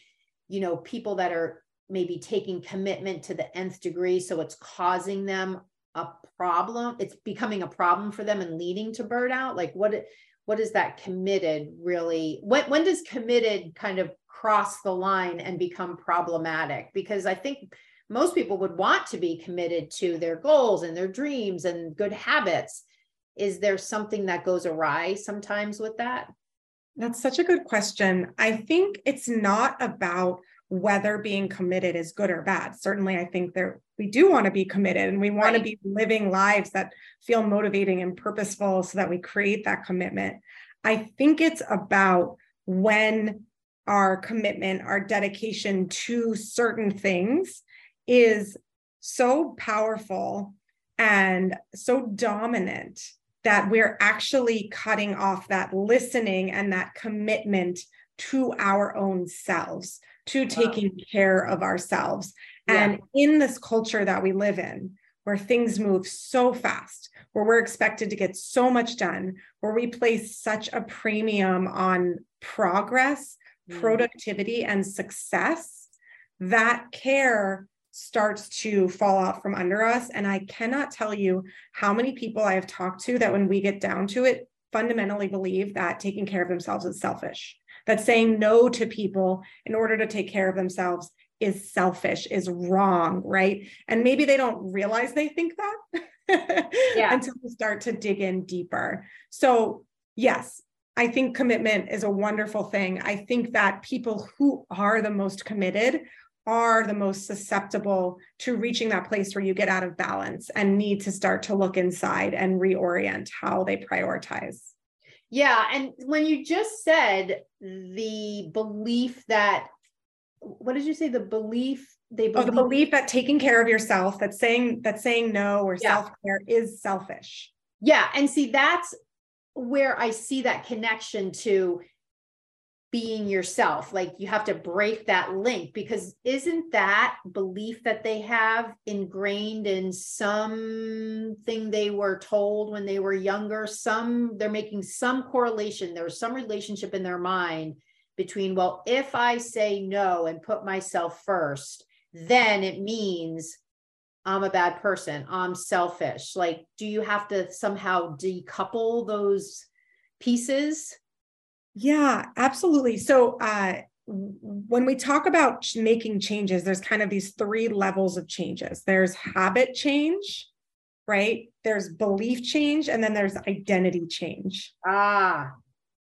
you know, people that are maybe taking commitment to the nth degree so it's causing them a problem it's becoming a problem for them and leading to burnout? Like what what is that committed really when, when does committed kind of cross the line and become problematic? Because i think most people would want to be committed to their goals and their dreams and good habits. Is there something that goes awry sometimes with that? That's such a good question. I think it's not about whether being committed is good or bad. Certainly, I think there we do want to be committed and we want right. to be living lives that feel motivating and purposeful so that we create that commitment. I think it's about when our commitment, our dedication to certain things is so powerful and so dominant that we're actually cutting off that listening and that commitment to our own selves to taking wow. care of ourselves. Yeah. And in this culture that we live in, where things move so fast, where we're expected to get so much done, where we place such a premium on progress, mm. productivity, and success, that care starts to fall out from under us. And I cannot tell you how many people I have talked to that when we get down to it, fundamentally believe that taking care of themselves is selfish, that saying no to people in order to take care of themselves is selfish, is wrong, right? And maybe they don't realize they think that yeah. until we start to dig in deeper. So, yes, I think commitment is a wonderful thing. I think that people who are the most committed are the most susceptible to reaching that place where you get out of balance and need to start to look inside and reorient how they prioritize. Yeah. And when you just said the belief that, what did you say? The belief they believe, oh, the belief that taking care of yourself, that saying that saying no or yeah. self-care is selfish. Yeah. And see, that's where I see that connection to being yourself like you have to break that link because isn't that belief that they have ingrained in something they were told when they were younger? Some they're making some correlation there's some relationship in their mind between well if i say no and put myself first then it means i'm a bad person i'm selfish. Like do you have to somehow decouple those pieces yeah, absolutely. So, uh, when we talk about making changes, there's kind of these three levels of changes there's habit change, right? There's belief change, and then there's identity change. Ah.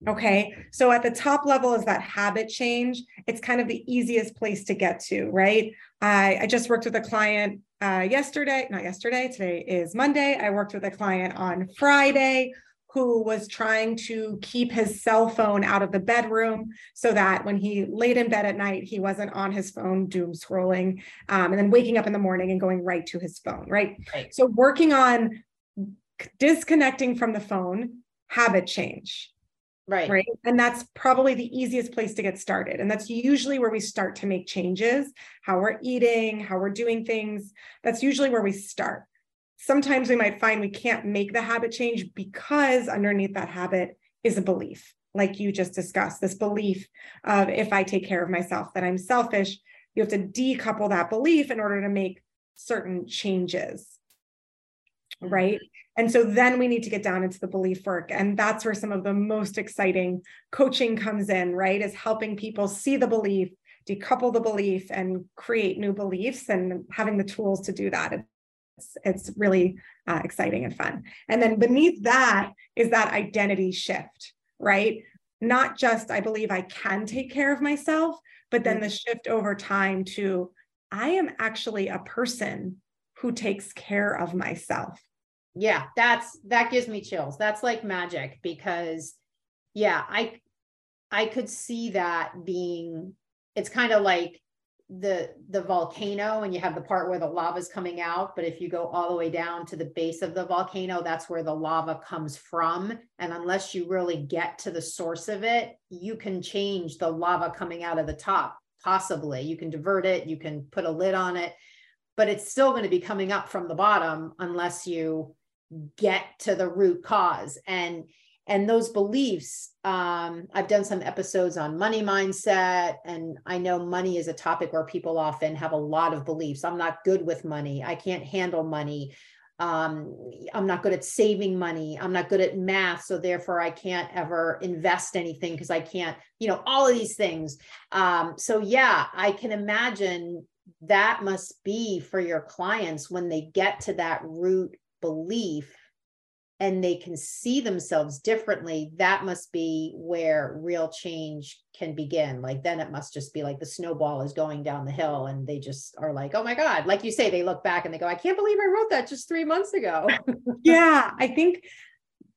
Okay. So at the top level is that habit change. It's kind of the easiest place to get to, right? I, I just worked with a client uh, yesterday, not yesterday, today is Monday. I worked with a client on Friday who was trying to keep his cell phone out of the bedroom so that when he laid in bed at night, he wasn't on his phone doom scrolling um, and then waking up in the morning and going right to his phone, right? right? So, working on disconnecting from the phone, habit change. Right. Right. And that's probably the easiest place to get started. And that's usually where we start to make changes, how we're eating, how we're doing things. That's usually where we start sometimes we might find we can't make the habit change because underneath that habit is a belief, like you just discussed this belief of if I take care of myself, that I'm selfish. You have to decouple that belief in order to make certain changes. Mm-hmm. Right. And so then we need to get down into the belief work. And that's where some of the most exciting coaching comes in, right? Is helping people see the belief, decouple the belief, and create new beliefs and having the tools to do that it's, it's really uh, exciting and fun. And then beneath that is that identity shift, right? Not just, I believe I can take care of myself, but then mm-hmm. the shift over time to, I am actually a person who takes care of myself. Yeah, that's that gives me chills. That's like magic because yeah, I I could see that being it's kind of like the the volcano and you have the part where the lava is coming out but if you go all the way down to the base of the volcano that's where the lava comes from. And unless you really get to the source of it you can change the lava coming out of the top possibly. You can divert it you can put a lid on it but it's still going to be coming up from the bottom unless you get to the root cause. And and those beliefs um, i've done some episodes on money mindset and i know money is a topic where people often have a lot of beliefs. I'm not good with money. I can't handle money. Um, i'm not good at saving money. I'm not good at math so therefore i can't ever invest anything because i can't you know all of these things. Um, so yeah i can imagine that must be for your clients when they get to that root belief and they can see themselves differently, that must be where real change can begin. Like then it must just be like the snowball is going down the hill and they just are like, oh my God. Like you say, they look back and they go, I can't believe I wrote that just three months ago. yeah. I think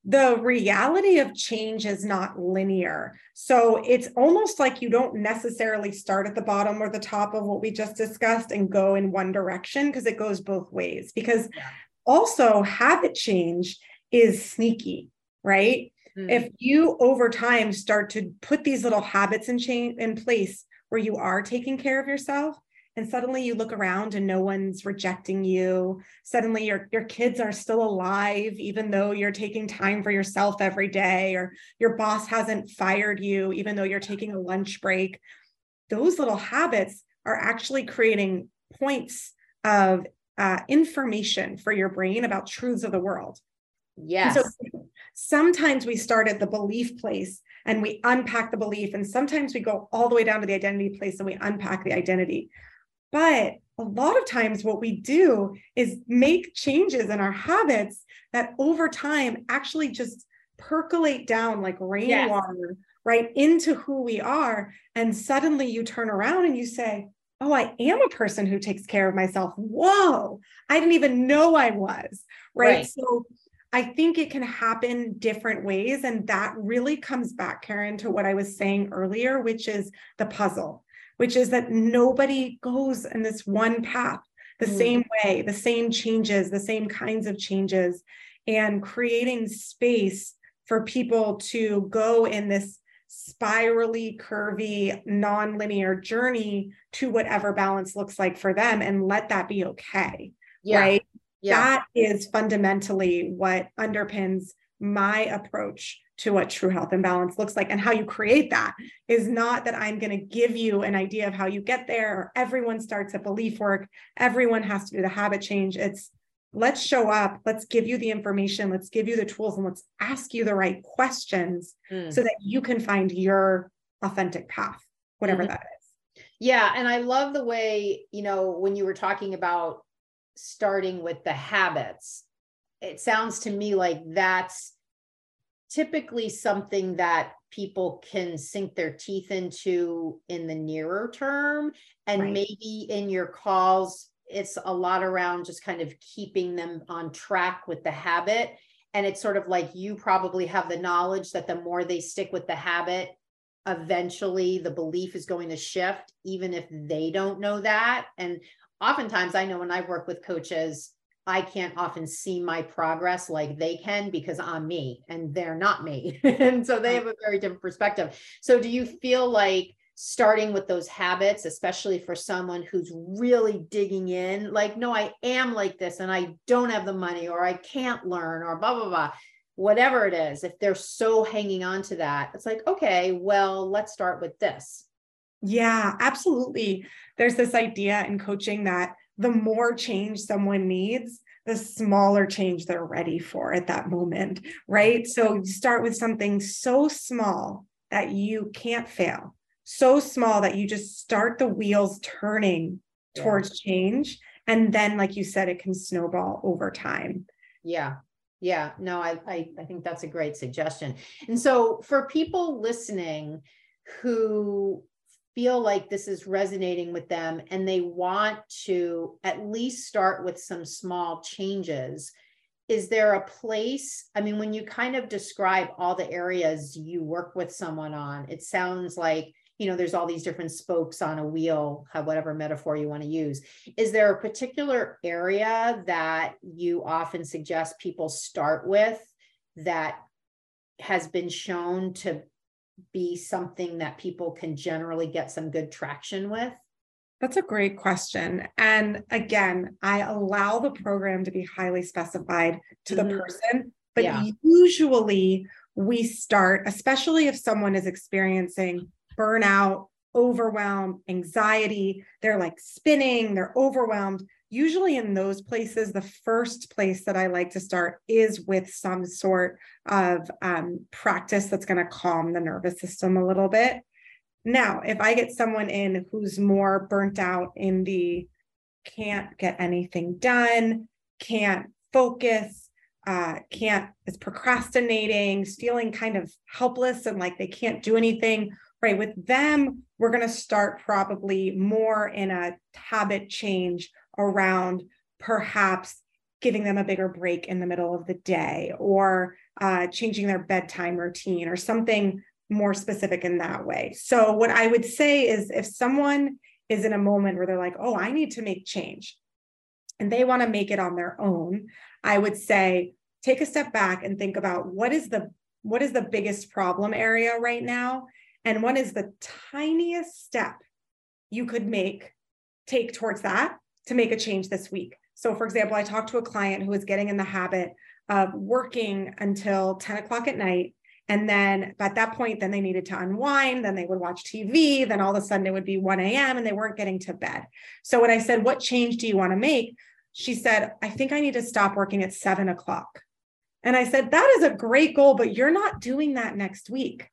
the reality of change is not linear. So it's almost like you don't necessarily start at the bottom or the top of what we just discussed and go in one direction because it goes both ways. Because yeah. also habit change is sneaky, right? Mm. If you over time start to put these little habits in chain in place where you are taking care of yourself, and suddenly you look around and no one's rejecting you suddenly your your kids are still alive even though you're taking time for yourself every day or your boss hasn't fired you even though you're taking a lunch break those little habits are actually creating points of uh, information for your brain about truths of the world. Yes. And so sometimes we start at the belief place and we unpack the belief, and sometimes we go all the way down to the identity place and we unpack the identity. But a lot of times, what we do is make changes in our habits that over time actually just percolate down like rainwater yes. right into who we are. And suddenly you turn around and you say, Oh, I am a person who takes care of myself. Whoa, I didn't even know I was. Right. right. So I think it can happen different ways. And that really comes back, Karen, to what I was saying earlier, which is the puzzle, which is that nobody goes in this one path the mm. same way, the same changes, the same kinds of changes, and creating space for people to go in this spirally curvy non-linear journey to whatever balance looks like for them and let that be okay yeah. right yeah. that is fundamentally what underpins my approach to what true health and balance looks like and how you create that is not that i'm going to give you an idea of how you get there or everyone starts at belief work everyone has to do the habit change it's let's show up let's give you the information let's give you the tools and let's ask you the right questions mm. so that you can find your authentic path whatever mm-hmm. that is yeah and i love the way you know when you were talking about starting with the habits it sounds to me like that's typically something that people can sink their teeth into in the nearer term and right. maybe in your calls it's a lot around just kind of keeping them on track with the habit. And it's sort of like you probably have the knowledge that the more they stick with the habit, eventually the belief is going to shift, even if they don't know that. And oftentimes, I know when I work with coaches, I can't often see my progress like they can because I'm me and they're not me. and so they have a very different perspective. So, do you feel like starting with those habits, especially for someone who's really digging in, like, no, I am like this and I don't have the money or I can't learn or blah, blah, blah, whatever it is, if they're so hanging on to that, it's like, okay, well, let's start with this. Yeah, absolutely. There's this idea in coaching that the more change someone needs, the smaller change they're ready for at that moment, right? So you start with something so small that you can't fail so small that you just start the wheels turning yeah. towards change. And then, like you said, it can snowball over time. Yeah. Yeah. No, I, I, I think that's a great suggestion. And so for people listening who feel like this is resonating with them and they want to at least start with some small changes. Is there a place i mean when you kind of describe all the areas you work with someone on it sounds like you know there's all these different spokes on a wheel whatever metaphor you want to use. Is there a particular area that you often suggest people start with that has been shown to be something that people can generally get some good traction with that's a great question. And again, I allow the program to be highly specified to the mm-hmm. person, but yeah. usually we start, especially if someone is experiencing burnout, overwhelm, anxiety. They're like spinning, they're overwhelmed. Usually, in those places, the first place that I like to start is with some sort of um, practice that's going to calm the nervous system a little bit. Now, if I get someone in who's more burnt out in the can't get anything done, can't focus, uh, can't, is procrastinating, feeling kind of helpless and like they can't do anything, right? With them, we're going to start probably more in a habit change around perhaps giving them a bigger break in the middle of the day or uh, changing their bedtime routine or something more specific in that way. So, what I would say is if someone is in a moment where they're like, oh, I need to make change and they want to make it on their own, I would say, take a step back and think about what is the what is the biggest problem area right now and what is the tiniest step you could make, take towards that to make a change this week? So, for example, I talked to a client who was getting in the habit of working until 10 o'clock at night And then at that point, then they needed to unwind. Then they would watch TV. Then all of a sudden it would be 1 a.m. and they weren't getting to bed. So when I said, What change do you want to make? She said, I think I need to stop working at seven o'clock. And I said, That is a great goal, but you're not doing that next week.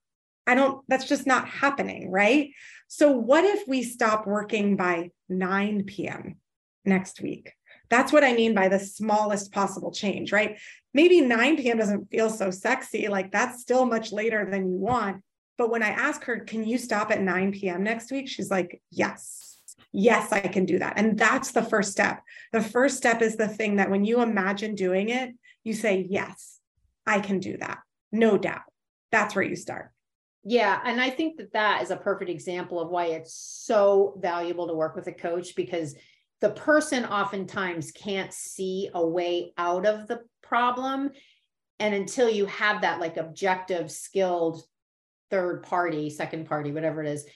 I don't, that's just not happening. Right. So what if we stop working by 9 p.m. next week? That's what I mean by the smallest possible change, right? Maybe 9 p.m. doesn't feel so sexy. Like that's still much later than you want. But when I ask her, can you stop at 9 p.m. next week? She's like, yes, yes, I can do that. And that's the first step. The first step is the thing that when you imagine doing it, you say, yes, I can do that. No doubt. That's where you start. Yeah. And I think that that is a perfect example of why it's so valuable to work with a coach because the person oftentimes can't see a way out of the problem and until you have that like objective skilled third party second party whatever it is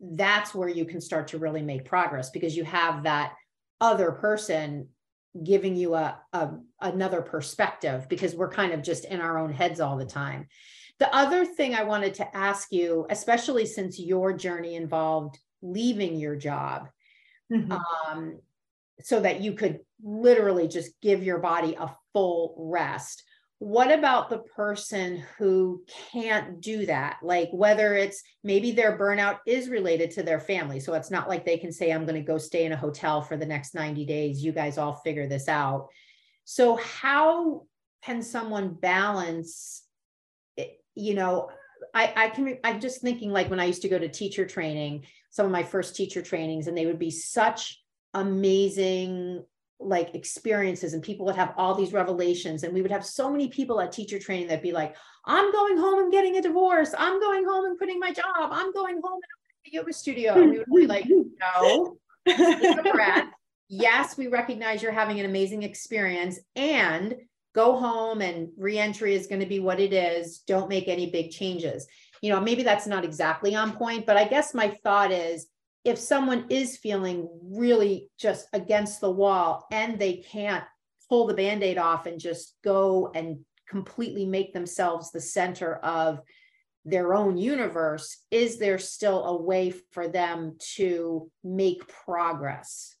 that's where you can start to really make progress because you have that other person giving you a, a another perspective because we're kind of just in our own heads all the time the other thing i wanted to ask you especially since your journey involved leaving your job mm-hmm. um, so that you could literally just give your body a full rest. What about the person who can't do that? Like whether it's maybe their burnout is related to their family. So it's not like they can say, I'm going to go stay in a hotel for the next 90 days. You guys all figure this out. So, how can someone balance, you know, I, I can, I'm just thinking like when I used to go to teacher training, some of my first teacher trainings, and they would be such amazing like experiences and people would have all these revelations and we would have so many people at teacher training that'd be like i'm going home and getting a divorce. I'm going home and quitting my job. I'm going home and opening a yoga studio. And we would be like no. Yes we recognize you're having an amazing experience and go home and reentry is going to be what it is. Don't make any big changes. You know maybe that's not exactly on point but i guess my thought is if someone is feeling really just against the wall and they can't pull the band-aid off and just go and completely make themselves the center of their own universe is there still a way for them to make progress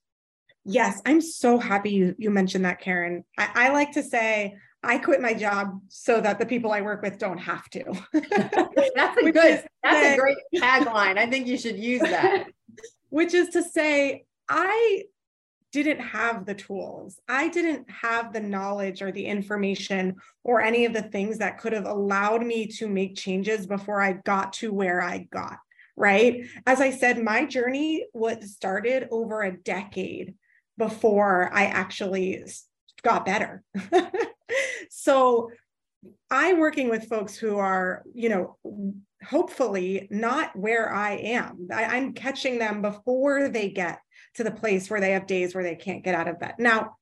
yes i'm so happy you, you mentioned that karen I, I like to say I quit my job so that the people I work with don't have to. that's a good, that's a great tagline. I think you should use that which is to say, I didn't have the tools. I didn't have the knowledge or the information or any of the things that could have allowed me to make changes before I got to where I got. Right. As I said, my journey was started over a decade before I actually got better. so I working with folks who are, you know, hopefully not where I am. I, am catching them before they get to the place where they have days where they can't get out of bed. Now,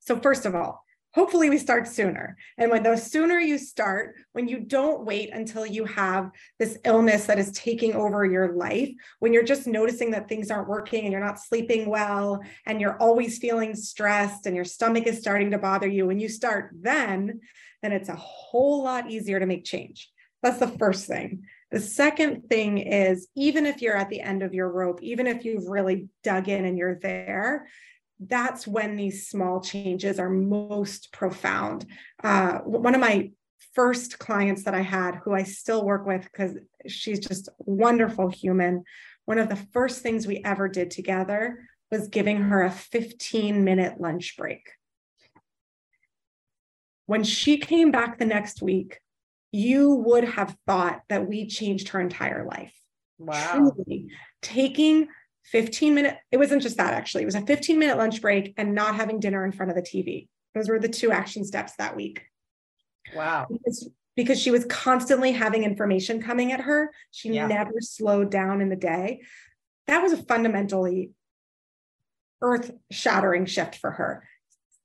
so first of all, hopefully we start sooner. And when the sooner you start, when you don't wait until you have this illness that is taking over your life, when you're just noticing that things aren't working and you're not sleeping well and you're always feeling stressed and your stomach is starting to bother you, when you start then, then it's a whole lot easier to make change. That's the first thing. The second thing is even if you're at the end of your rope, even if you've really dug in and you're there, that's when these small changes are most profound. Uh, one of my first clients that I had, who I still work with because she's just a wonderful human, one of the first things we ever did together was giving her a 15 minute lunch break. When she came back the next week, you would have thought that we changed her entire life. Wow. Truly, taking 15 minute, it wasn't just that actually, it was a 15 minute lunch break and not having dinner in front of the TV. Those were the two action steps that week. Wow. Because, because she was constantly having information coming at her. She yeah. never slowed down in the day. That was a fundamentally earth shattering shift for her.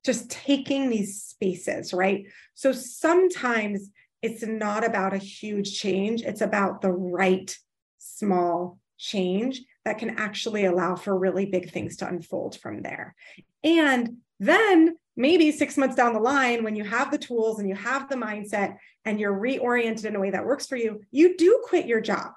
Just taking these spaces, right? So sometimes it's not about a huge change, it's about the right small change that can actually allow for really big things to unfold from there. And then maybe six months down the line, when you have the tools and you have the mindset and you're reoriented in a way that works for you, you do quit your job.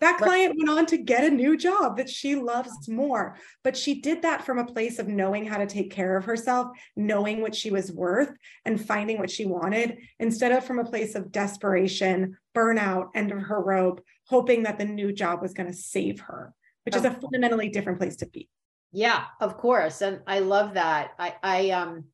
That client went on to get a new job that she loves more, but she did that from a place of knowing how to take care of herself, knowing what she was worth, and finding what she wanted, instead of from a place of desperation, burnout, end of her rope, hoping that the new job was going to save her, which is a fundamentally different place to be. Yeah, of course. And I love that. I, I, um,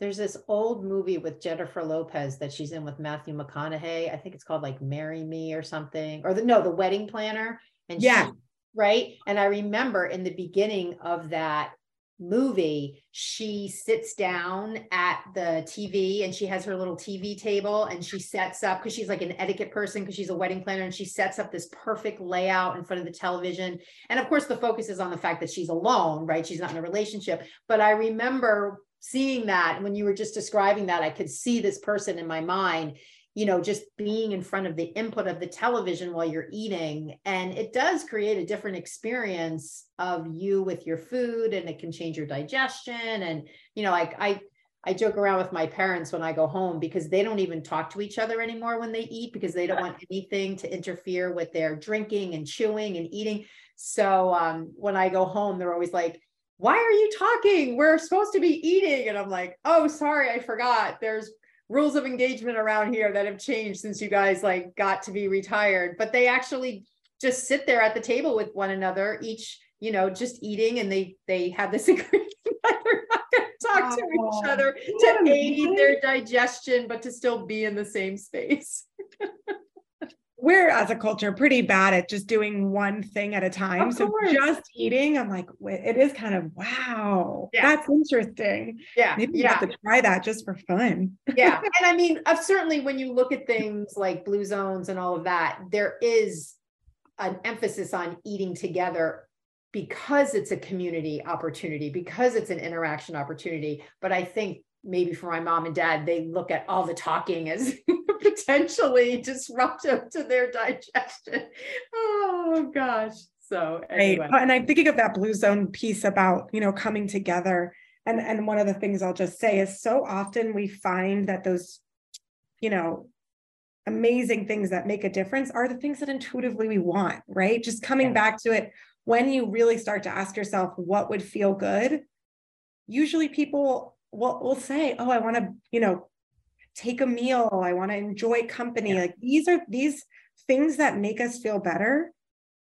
there's this old movie with Jennifer Lopez that she's in with Matthew McConaughey. I think it's called like Marry Me or something, or the, no, the wedding planner. And yeah. She, right. And I remember in the beginning of that movie, she sits down at the TV and she has her little TV table and she sets up because she's like an etiquette person because she's a wedding planner and she sets up this perfect layout in front of the television. And of course, the focus is on the fact that she's alone, right? She's not in a relationship. But I remember seeing that when you were just describing that, I could see this person in my mind you know, just being in front of the input of the television while you're eating. And it does create a different experience of you with your food and it can change your digestion. And, you know, like I, I joke around with my parents when I go home because they don't even talk to each other anymore when they eat because they don't want anything to interfere with their drinking and chewing and eating. So um, when I go home, they're always like, why are you talking? We're supposed to be eating. And I'm like, oh, sorry, I forgot. There's rules of engagement around here that have changed since you guys like got to be retired but they actually just sit there at the table with one another each you know just eating and they they have this agreement that they're not going to talk oh, to each other to aid their digestion but to still be in the same space we're as a culture pretty bad at just doing one thing at a time. So just eating, I'm like, it is kind of wow, yeah. that's interesting. Yeah, maybe yeah. you have to try that just for fun. yeah, and I mean, certainly when you look at things like blue zones and all of that, there is an emphasis on eating together because it's a community opportunity, because it's an interaction opportunity. But I think maybe for my mom and dad, they look at all the talking as potentially disruptive to their digestion. Oh gosh. So anyway. Right. And I'm thinking of that blue zone piece about, you know, coming together. And and one of the things I'll just say is so often we find that those, you know, amazing things that make a difference are the things that intuitively we want, right? Just coming yeah. back to it when you really start to ask yourself what would feel good. Usually people will, will say, Oh, I want to, you know, take a meal. I want to enjoy company. Yeah. like these are these things that make us feel better.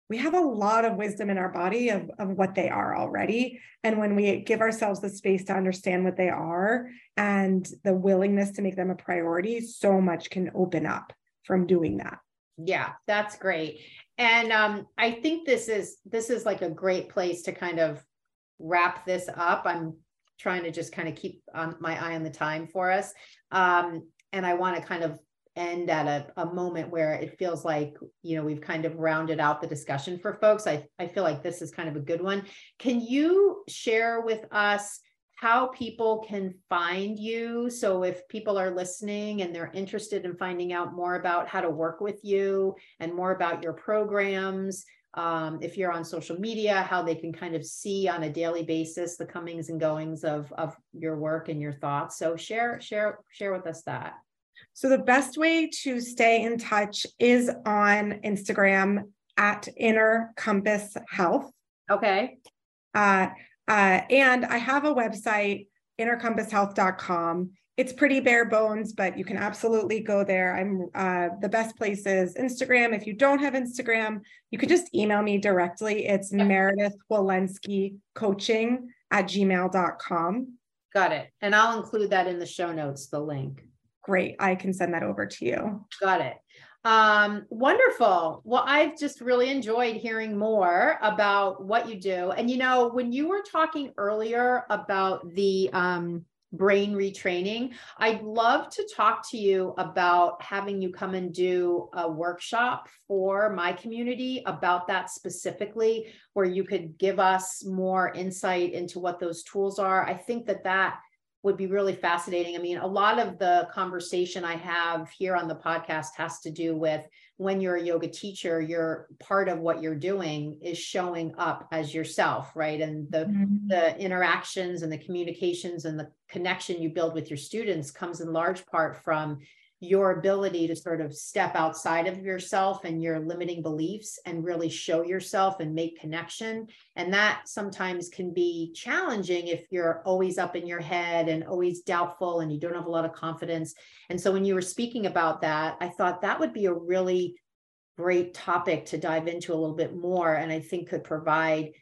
We have a lot of wisdom in our body of, of what they are already. And when we give ourselves the space to understand what they are and the willingness to make them a priority so much can open up from doing that. Yeah that's great. And um, i think this is this is like a great place to kind of wrap this up. I'm trying to just kind of keep on my eye on the time for us. Um, and I want to kind of end at a, a moment where it feels like you know we've kind of rounded out the discussion for folks. I, I feel like this is kind of a good one. Can you share with us how people can find you? So if people are listening and they're interested in finding out more about how to work with you and more about your programs um, if you're on social media, how they can kind of see on a daily basis the comings and goings of, of your work and your thoughts. So share, share, share with us that. So the best way to stay in touch is on Instagram at Inner Compass Health. Okay. Uh, uh, and I have a website, innercompasshealth.com it's pretty bare bones, but you can absolutely go there. I'm uh, the best place is Instagram. If you don't have Instagram, you can just email me directly. It's Meredith Walensky coaching at gmail.com. Got it. And I'll include that in the show notes, the link. Great. I can send that over to you. Got it. Um, wonderful. Well, I've just really enjoyed hearing more about what you do. And you know, when you were talking earlier about the um, brain retraining. I'd love to talk to you about having you come and do a workshop for my community about that specifically, where you could give us more insight into what those tools are. I think that that would be really fascinating. I mean, a lot of the conversation I have here on the podcast has to do with when you're a yoga teacher, you're part of what you're doing is showing up as yourself, right? And the mm-hmm. the interactions and the communications and the connection you build with your students comes in large part from your ability to sort of step outside of yourself and your limiting beliefs and really show yourself and make connection. And that sometimes can be challenging if you're always up in your head and always doubtful and you don't have a lot of confidence. And so when you were speaking about that, I thought that would be a really great topic to dive into a little bit more. And I think could provide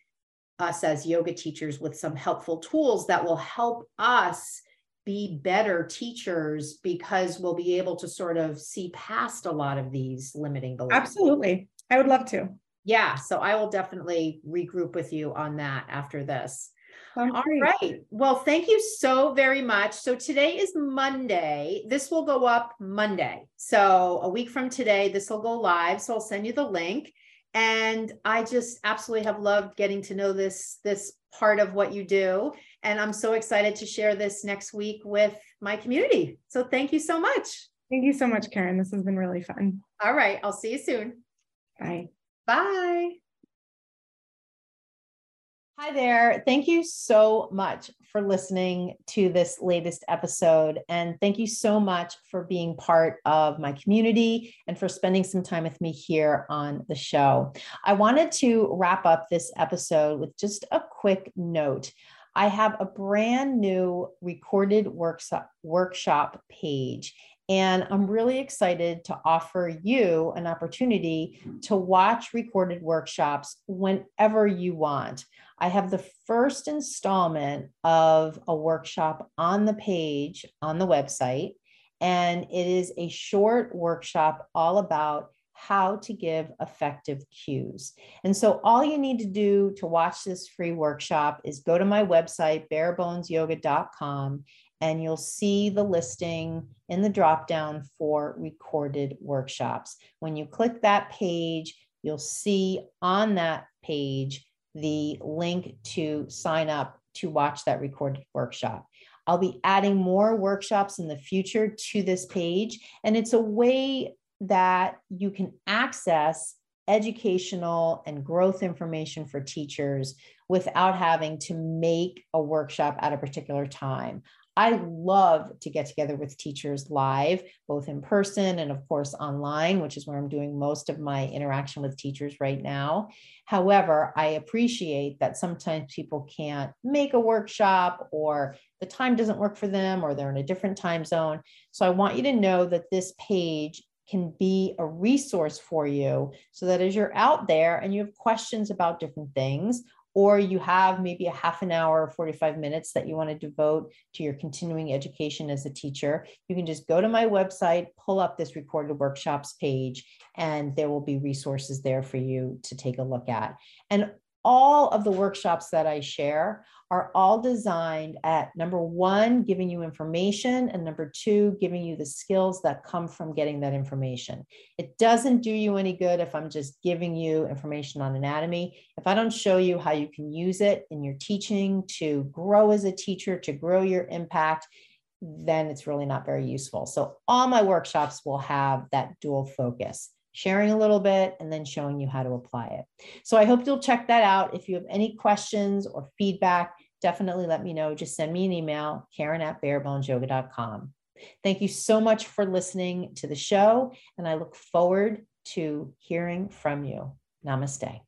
us as yoga teachers with some helpful tools that will help us be better teachers because we'll be able to sort of see past a lot of these limiting beliefs. Absolutely. I would love to. Yeah. So I will definitely regroup with you on that after this. All right. Well, thank you so very much. So today is Monday. This will go up Monday. So a week from today, this will go live. So I'll send you the link. And I just absolutely have loved getting to know this this part of what you do. And I'm so excited to share this next week with my community. So thank you so much. Thank you so much, Karen. This has been really fun. All right. I'll see you soon. Bye. Bye. Hi there. Thank you so much for listening to this latest episode. And thank you so much for being part of my community and for spending some time with me here on the show. I wanted to wrap up this episode with just a quick note. I have a brand new recorded workshop, workshop page. And I'm really excited to offer you an opportunity to watch recorded workshops whenever you want. I have the first installment of a workshop on the page on the website, and it is a short workshop all about how to give effective cues. And so, all you need to do to watch this free workshop is go to my website, barebonesyoga.com, and you'll see the listing in the drop down for recorded workshops. When you click that page, you'll see on that page the link to sign up to watch that recorded workshop. I'll be adding more workshops in the future to this page, and it's a way that you can access educational and growth information for teachers without having to make a workshop at a particular time. I love to get together with teachers live, both in person and, of course, online, which is where I'm doing most of my interaction with teachers right now. However, I appreciate that sometimes people can't make a workshop or the time doesn't work for them or they're in a different time zone. So I want you to know that this page can be a resource for you so that as you're out there and you have questions about different things or you have maybe a half an hour or 45 minutes that you want to devote to your continuing education as a teacher, you can just go to my website, pull up this recorded workshops page, and there will be resources there for you to take a look at. And all of the workshops that I share are all designed at number one, giving you information, and number two, giving you the skills that come from getting that information. It doesn't do you any good if I'm just giving you information on anatomy. If I don't show you how you can use it in your teaching to grow as a teacher, to grow your impact, then it's really not very useful. So, all my workshops will have that dual focus sharing a little bit, and then showing you how to apply it. So I hope you'll check that out. If you have any questions or feedback, definitely let me know. Just send me an email, Karen at barebonesyoga.com. Thank you so much for listening to the show, and I look forward to hearing from you. Namaste.